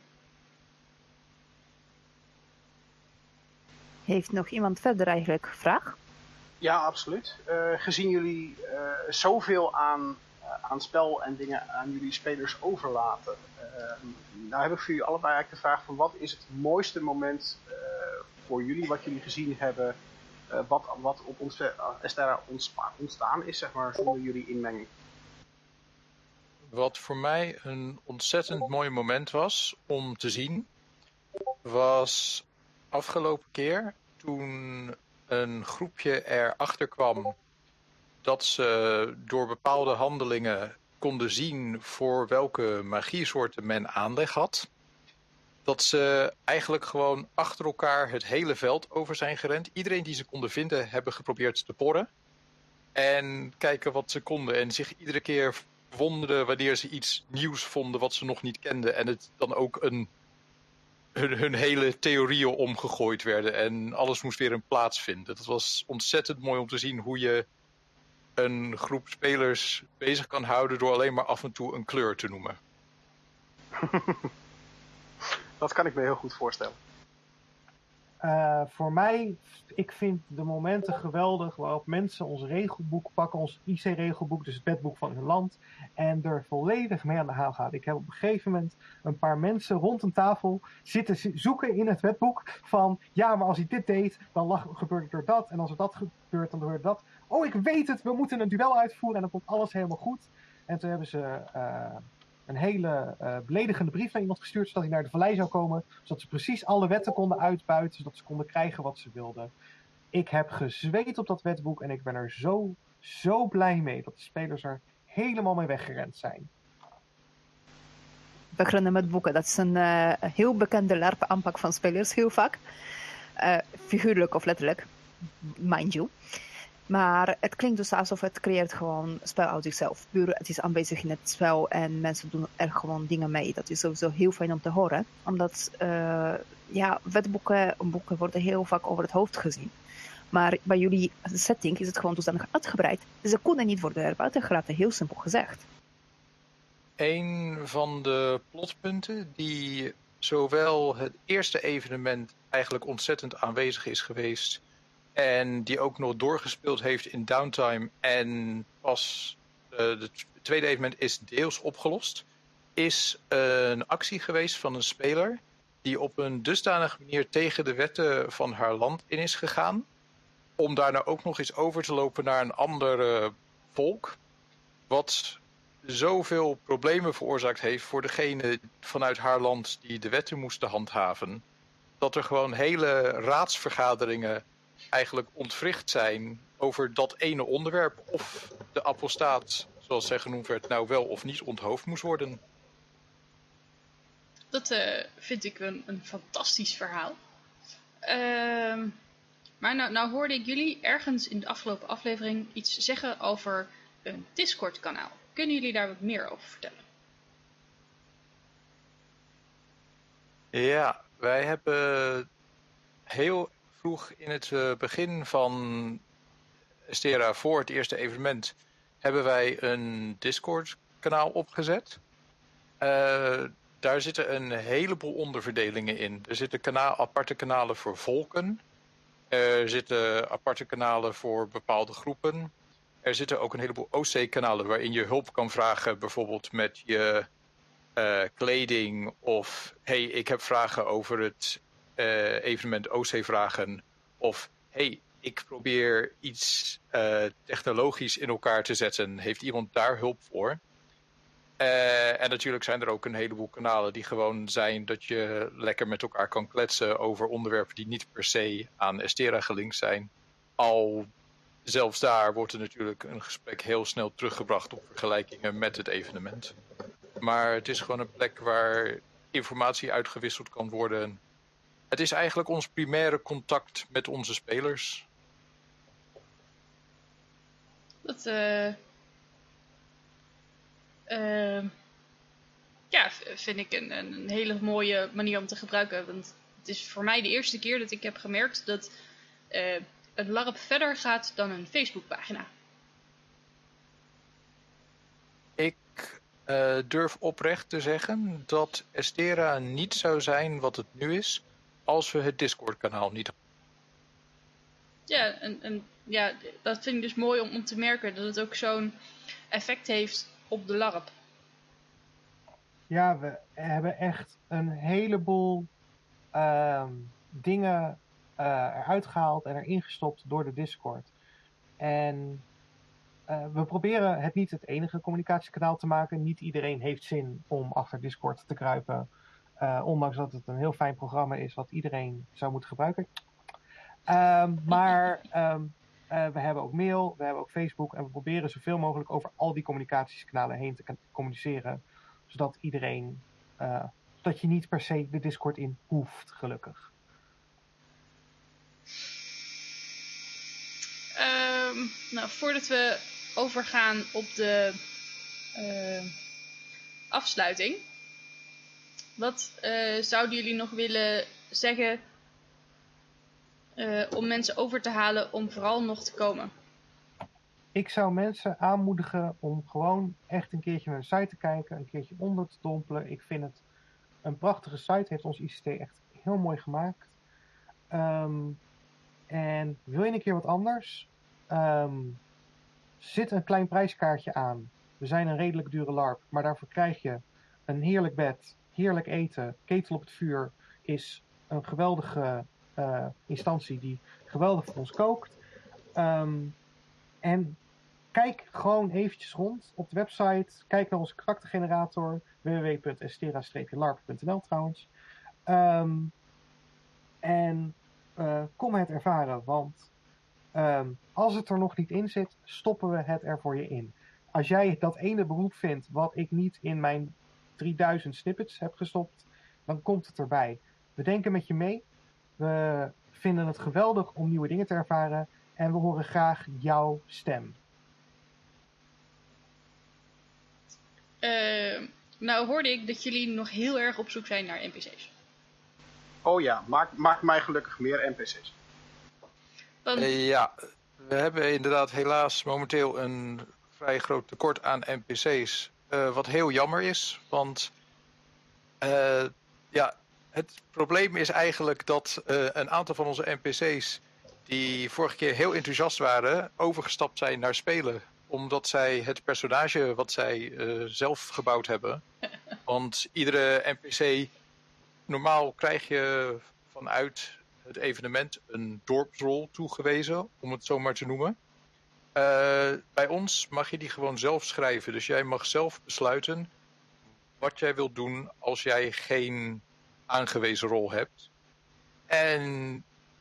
Heeft nog iemand verder eigenlijk vraag? Ja, absoluut. Eh, gezien jullie eh, zoveel aan, aan spel en dingen aan jullie spelers overlaten, nou heb ik voor jullie allebei eigenlijk de vraag van wat is het mooiste moment eh, voor jullie, wat jullie gezien hebben, eh, wat, wat op ons Estera ontspa- ontstaan is, zeg maar, zonder jullie inmenging. Wat voor mij een ontzettend mooi moment was om te zien, was afgelopen keer toen een groepje erachter kwam dat ze door bepaalde handelingen konden zien voor welke magiesoorten men aanleg had. Dat ze eigenlijk gewoon achter elkaar het hele veld over zijn gerend. Iedereen die ze konden vinden, hebben geprobeerd te porren. En kijken wat ze konden. En zich iedere keer wonderden wanneer ze iets nieuws vonden wat ze nog niet kenden. En het dan ook een, hun, hun hele theorieën omgegooid werden. En alles moest weer een plaats vinden. Dat was ontzettend mooi om te zien hoe je een groep spelers bezig kan houden door alleen maar af en toe een kleur te noemen. Dat kan ik me heel goed voorstellen. Eh, voor mij, ik vind de momenten geweldig waarop mensen ons regelboek pakken, ons IC-regelboek, dus het wetboek van hun land, en er volledig mee aan de haal gaan. Ik heb op een gegeven moment een paar mensen rond een tafel zitten zo- zoeken in het wetboek van, ja, maar als hij dit deed, dan lag, gebeurde er dat, en als er dat gebeurt, dan gebeurt dat. Oh, ik weet het, we moeten een duel uitvoeren en dan komt alles helemaal goed. En toen hebben ze eh, een hele eh, beledigende brief naar iemand gestuurd, zodat hij naar de vallei zou komen, zodat ze precies alle wetten konden uitbuiten, zodat ze konden krijgen wat ze wilden. Ik heb gezweet op dat wetboek en ik ben er zo, zo blij mee dat de spelers er helemaal mee weggerend zijn. beginnen met boeken. Dat is een eh, heel bekende LARP-aanpak van spelers, heel vaak. Eh, figuurlijk of letterlijk, mind you. Maar het klinkt dus alsof het creëert gewoon spel uit zichzelf. Puur, het is aanwezig in het spel en mensen doen er gewoon dingen mee. Dat is sowieso heel fijn om te horen. Omdat, eh, ja, wetboeken boeken worden heel vaak over het hoofd gezien. Maar bij jullie setting is het gewoon toestandig uitgebreid. Ze konden niet worden erbuiten gelaten, heel simpel gezegd. Een van de plotpunten die zowel het eerste evenement eigenlijk ontzettend aanwezig is geweest en die ook nog doorgespeeld heeft in downtime. En pas het tweede evenement is deels opgelost, is een actie geweest van een speler die op een dusdanige manier tegen de wetten van haar land in is gegaan, om daarna ook nog eens over te lopen naar een ander volk, wat zoveel problemen veroorzaakt heeft voor degene vanuit haar land die de wetten moesten handhaven, dat er gewoon hele raadsvergaderingen eigenlijk ontwricht zijn over dat ene onderwerp of de apostaat, zoals zij genoemd werd, nou wel of niet onthoofd moest worden. Dat uh, vind ik een, een fantastisch verhaal. Uh, maar nou, nou hoorde ik jullie ergens in de afgelopen aflevering iets zeggen over een Discord-kanaal. Kunnen jullie daar wat meer over vertellen? Ja, wij hebben heel vroeg in het uh, begin van Estera voor het eerste evenement hebben wij een Discord Discord-kanaal opgezet. Eh, daar zitten een heleboel onderverdelingen in. Er zitten kanaal, aparte kanalen voor volken. Er zitten aparte kanalen voor bepaalde groepen. Er zitten ook een heleboel OC-kanalen waarin je hulp kan vragen, bijvoorbeeld met je eh, kleding. Of hey, ik heb vragen over het eh, evenement OC-vragen. Of hey, ik probeer iets eh, technologisch in elkaar te zetten. Heeft iemand daar hulp voor? Eh, en natuurlijk zijn er ook een heleboel kanalen die gewoon zijn dat je lekker met elkaar kan kletsen over onderwerpen die niet per se aan Estera gelinkt zijn. Al zelfs daar wordt er natuurlijk een gesprek heel snel teruggebracht op vergelijkingen met het evenement. Maar het is gewoon een plek waar informatie uitgewisseld kan worden. Het is eigenlijk ons primaire contact met onze spelers. Dat eh eh, ja, vind ik een, een een hele mooie manier om te gebruiken. Want het is voor mij de eerste keer dat ik heb gemerkt dat eh, een LARP verder gaat dan een Facebookpagina. Ik eh, durf oprecht te zeggen dat Estera niet zou zijn wat het nu is als we het Discord-kanaal niet. Ja, en, en ja, dat vind ik dus mooi om, om te merken dat het ook zo'n effect heeft op de LARP. Ja, we hebben echt een heleboel ehm, dingen eh, eruit gehaald en erin gestopt door de Discord. En eh, we proberen het niet het enige communicatiekanaal te maken. Niet iedereen heeft zin om achter Discord te kruipen. Eh, ondanks dat het een heel fijn programma is wat iedereen zou moeten gebruiken. Ehm, maar ehm, eh, we hebben ook mail, we hebben ook Facebook. En we proberen zoveel mogelijk over al die communicatieskanalen heen te communiceren zodat iedereen, eh, dat je niet per se de Discord in hoeft, gelukkig. Ehm, nou, voordat we overgaan op de afsluiting, wat eh, zouden jullie nog willen zeggen eh, om mensen over te halen om vooral nog te komen? Ik zou mensen aanmoedigen om gewoon echt een keertje naar de site te kijken, een keertje onder te dompelen. Ik vind het een prachtige site, heeft ons ICT echt heel mooi gemaakt. Ehm, en wil je een keer wat anders? Ehm, zit een klein prijskaartje aan. We zijn een redelijk dure LARP, maar daarvoor krijg je een heerlijk bed, heerlijk eten. Ketel op het vuur is een geweldige eh, instantie die geweldig voor ons kookt. Ehm, en kijk gewoon eventjes rond op de website. Kijk naar onze karaktergenerator www.estera-larp.nl trouwens. Ehm, en eh, kom het ervaren, want ehm, als het er nog niet in zit, stoppen we het er voor je in. Als jij dat ene beroep vindt wat ik niet in mijn 3000 snippets heb gestopt, dan komt het erbij. We denken met je mee. We vinden het geweldig om nieuwe dingen te ervaren. En we horen graag jouw stem. Eh, nou hoorde ik dat jullie nog heel erg op zoek zijn naar NPC's. Oh ja, maak, maak mij gelukkig meer NPC's. Dan, Eh, ja, we hebben inderdaad helaas momenteel een vrij groot tekort aan NPC's. Eh, wat heel jammer is, want eh, ja, het probleem is eigenlijk dat eh, een aantal van onze NPC's die vorige keer heel enthousiast waren, overgestapt zijn naar spelen. Omdat zij het personage wat zij zelf gebouwd hebben. Want iedere NPC, normaal krijg je vanuit het evenement een dorpsrol toegewezen, om het zo maar te noemen. Eh, bij ons mag je die gewoon zelf schrijven. Dus jij mag zelf besluiten wat jij wilt doen als jij geen aangewezen rol hebt. En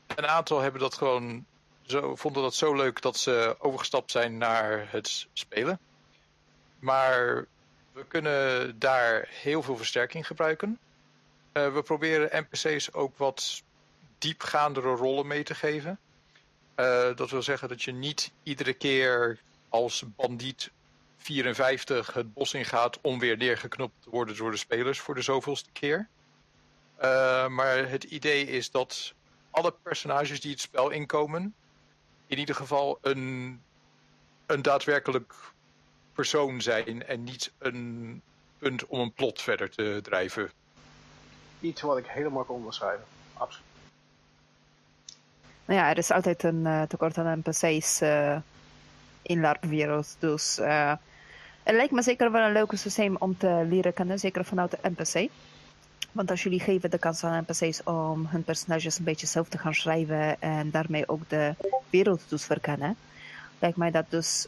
een aantal hebben dat gewoon zo, vonden dat zo leuk dat ze overgestapt zijn naar het spelen. Maar we kunnen daar heel veel versterking gebruiken. Eh, we proberen NPC's ook wat diepgaandere rollen mee te geven. Eh, dat wil zeggen dat je niet iedere keer als bandiet 54 het bos ingaat om weer neergeknopt te worden door de spelers voor de zoveelste keer. Eh, maar het idee is dat alle personages die het spel inkomen, in ieder geval een, een daadwerkelijk persoon zijn en niet een punt om een plot verder te drijven. Iets wat ik helemaal kan onderschrijven. Absoluut. Nou ja, er is altijd een eh, tekort aan NPC's eh, in LARP-wereld. Dus eh, het lijkt me zeker wel een leuk systeem om te leren kennen, zeker vanuit de NPC. Want als jullie geven de kans aan NPC's om hun personages een beetje zelf te gaan schrijven en daarmee ook de wereld dus verkennen, lijkt mij dat dus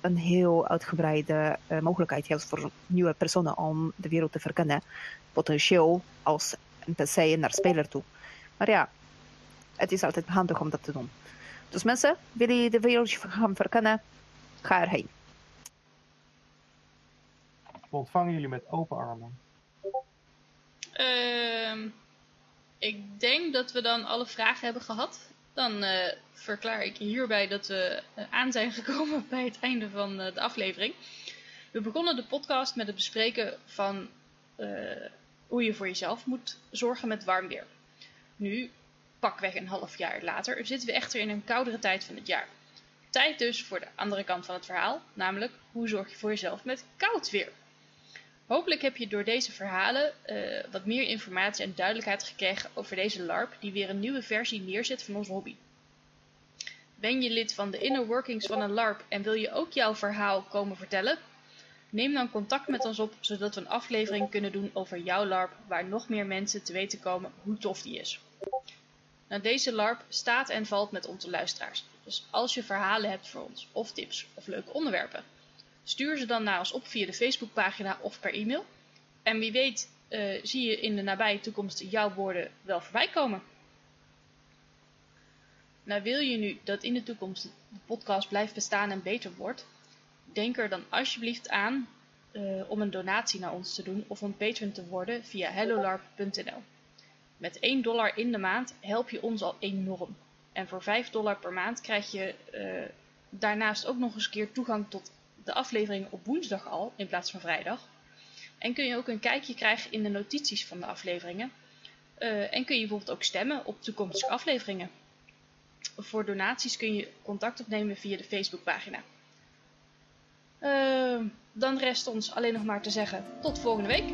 een heel uitgebreide mogelijkheid voor nieuwe personen om de wereld te verkennen. Potentieel als NPC naar speler toe. Maar ja, het is altijd handig om dat te doen. Dus mensen, willen jullie de wereld gaan verkennen? Ga erheen. We ontvangen jullie met open armen. Ehm, ik denk dat we dan alle vragen hebben gehad. Dan eh, verklaar ik hierbij dat we eh, aan zijn gekomen bij het einde van eh, de aflevering. We begonnen de podcast met het bespreken van eh, hoe je voor jezelf moet zorgen met warm weer. Nu, pakweg een half jaar later, zitten we echter in een koudere tijd van het jaar. Tijd dus voor de andere kant van het verhaal, namelijk hoe zorg je voor jezelf met koud weer. Hopelijk heb je door deze verhalen eh, wat meer informatie en duidelijkheid gekregen over deze LARP die weer een nieuwe versie neerzet van onze hobby. Ben je lid van de inner workings van een LARP en wil je ook jouw verhaal komen vertellen? Neem dan contact met ons op zodat we een aflevering kunnen doen over jouw LARP waar nog meer mensen te weten komen hoe tof die is. Nou, deze LARP staat en valt met onze luisteraars. Dus als je verhalen hebt voor ons, of tips, of leuke onderwerpen, stuur ze dan naar ons op via de Facebookpagina of per e-mail. En wie weet eh, zie je in de nabije toekomst jouw woorden wel voorbij komen. Nou wil je nu dat in de toekomst de podcast blijft bestaan en beter wordt, denk er dan alsjeblieft aan eh, om een donatie naar ons te doen of een patron te worden via hellolarp.nl. Met 1 dollar in de maand help je ons al enorm. En voor 5 dollar per maand krijg je eh, daarnaast ook nog eens keer toegang tot de afleveringen op woensdag al in plaats van vrijdag. En kun je ook een kijkje krijgen in de notities van de afleveringen. Eh, en kun je bijvoorbeeld ook stemmen op toekomstige afleveringen. Voor donaties kun je contact opnemen via de Facebookpagina. Uh, dan rest ons alleen nog maar te zeggen tot volgende week.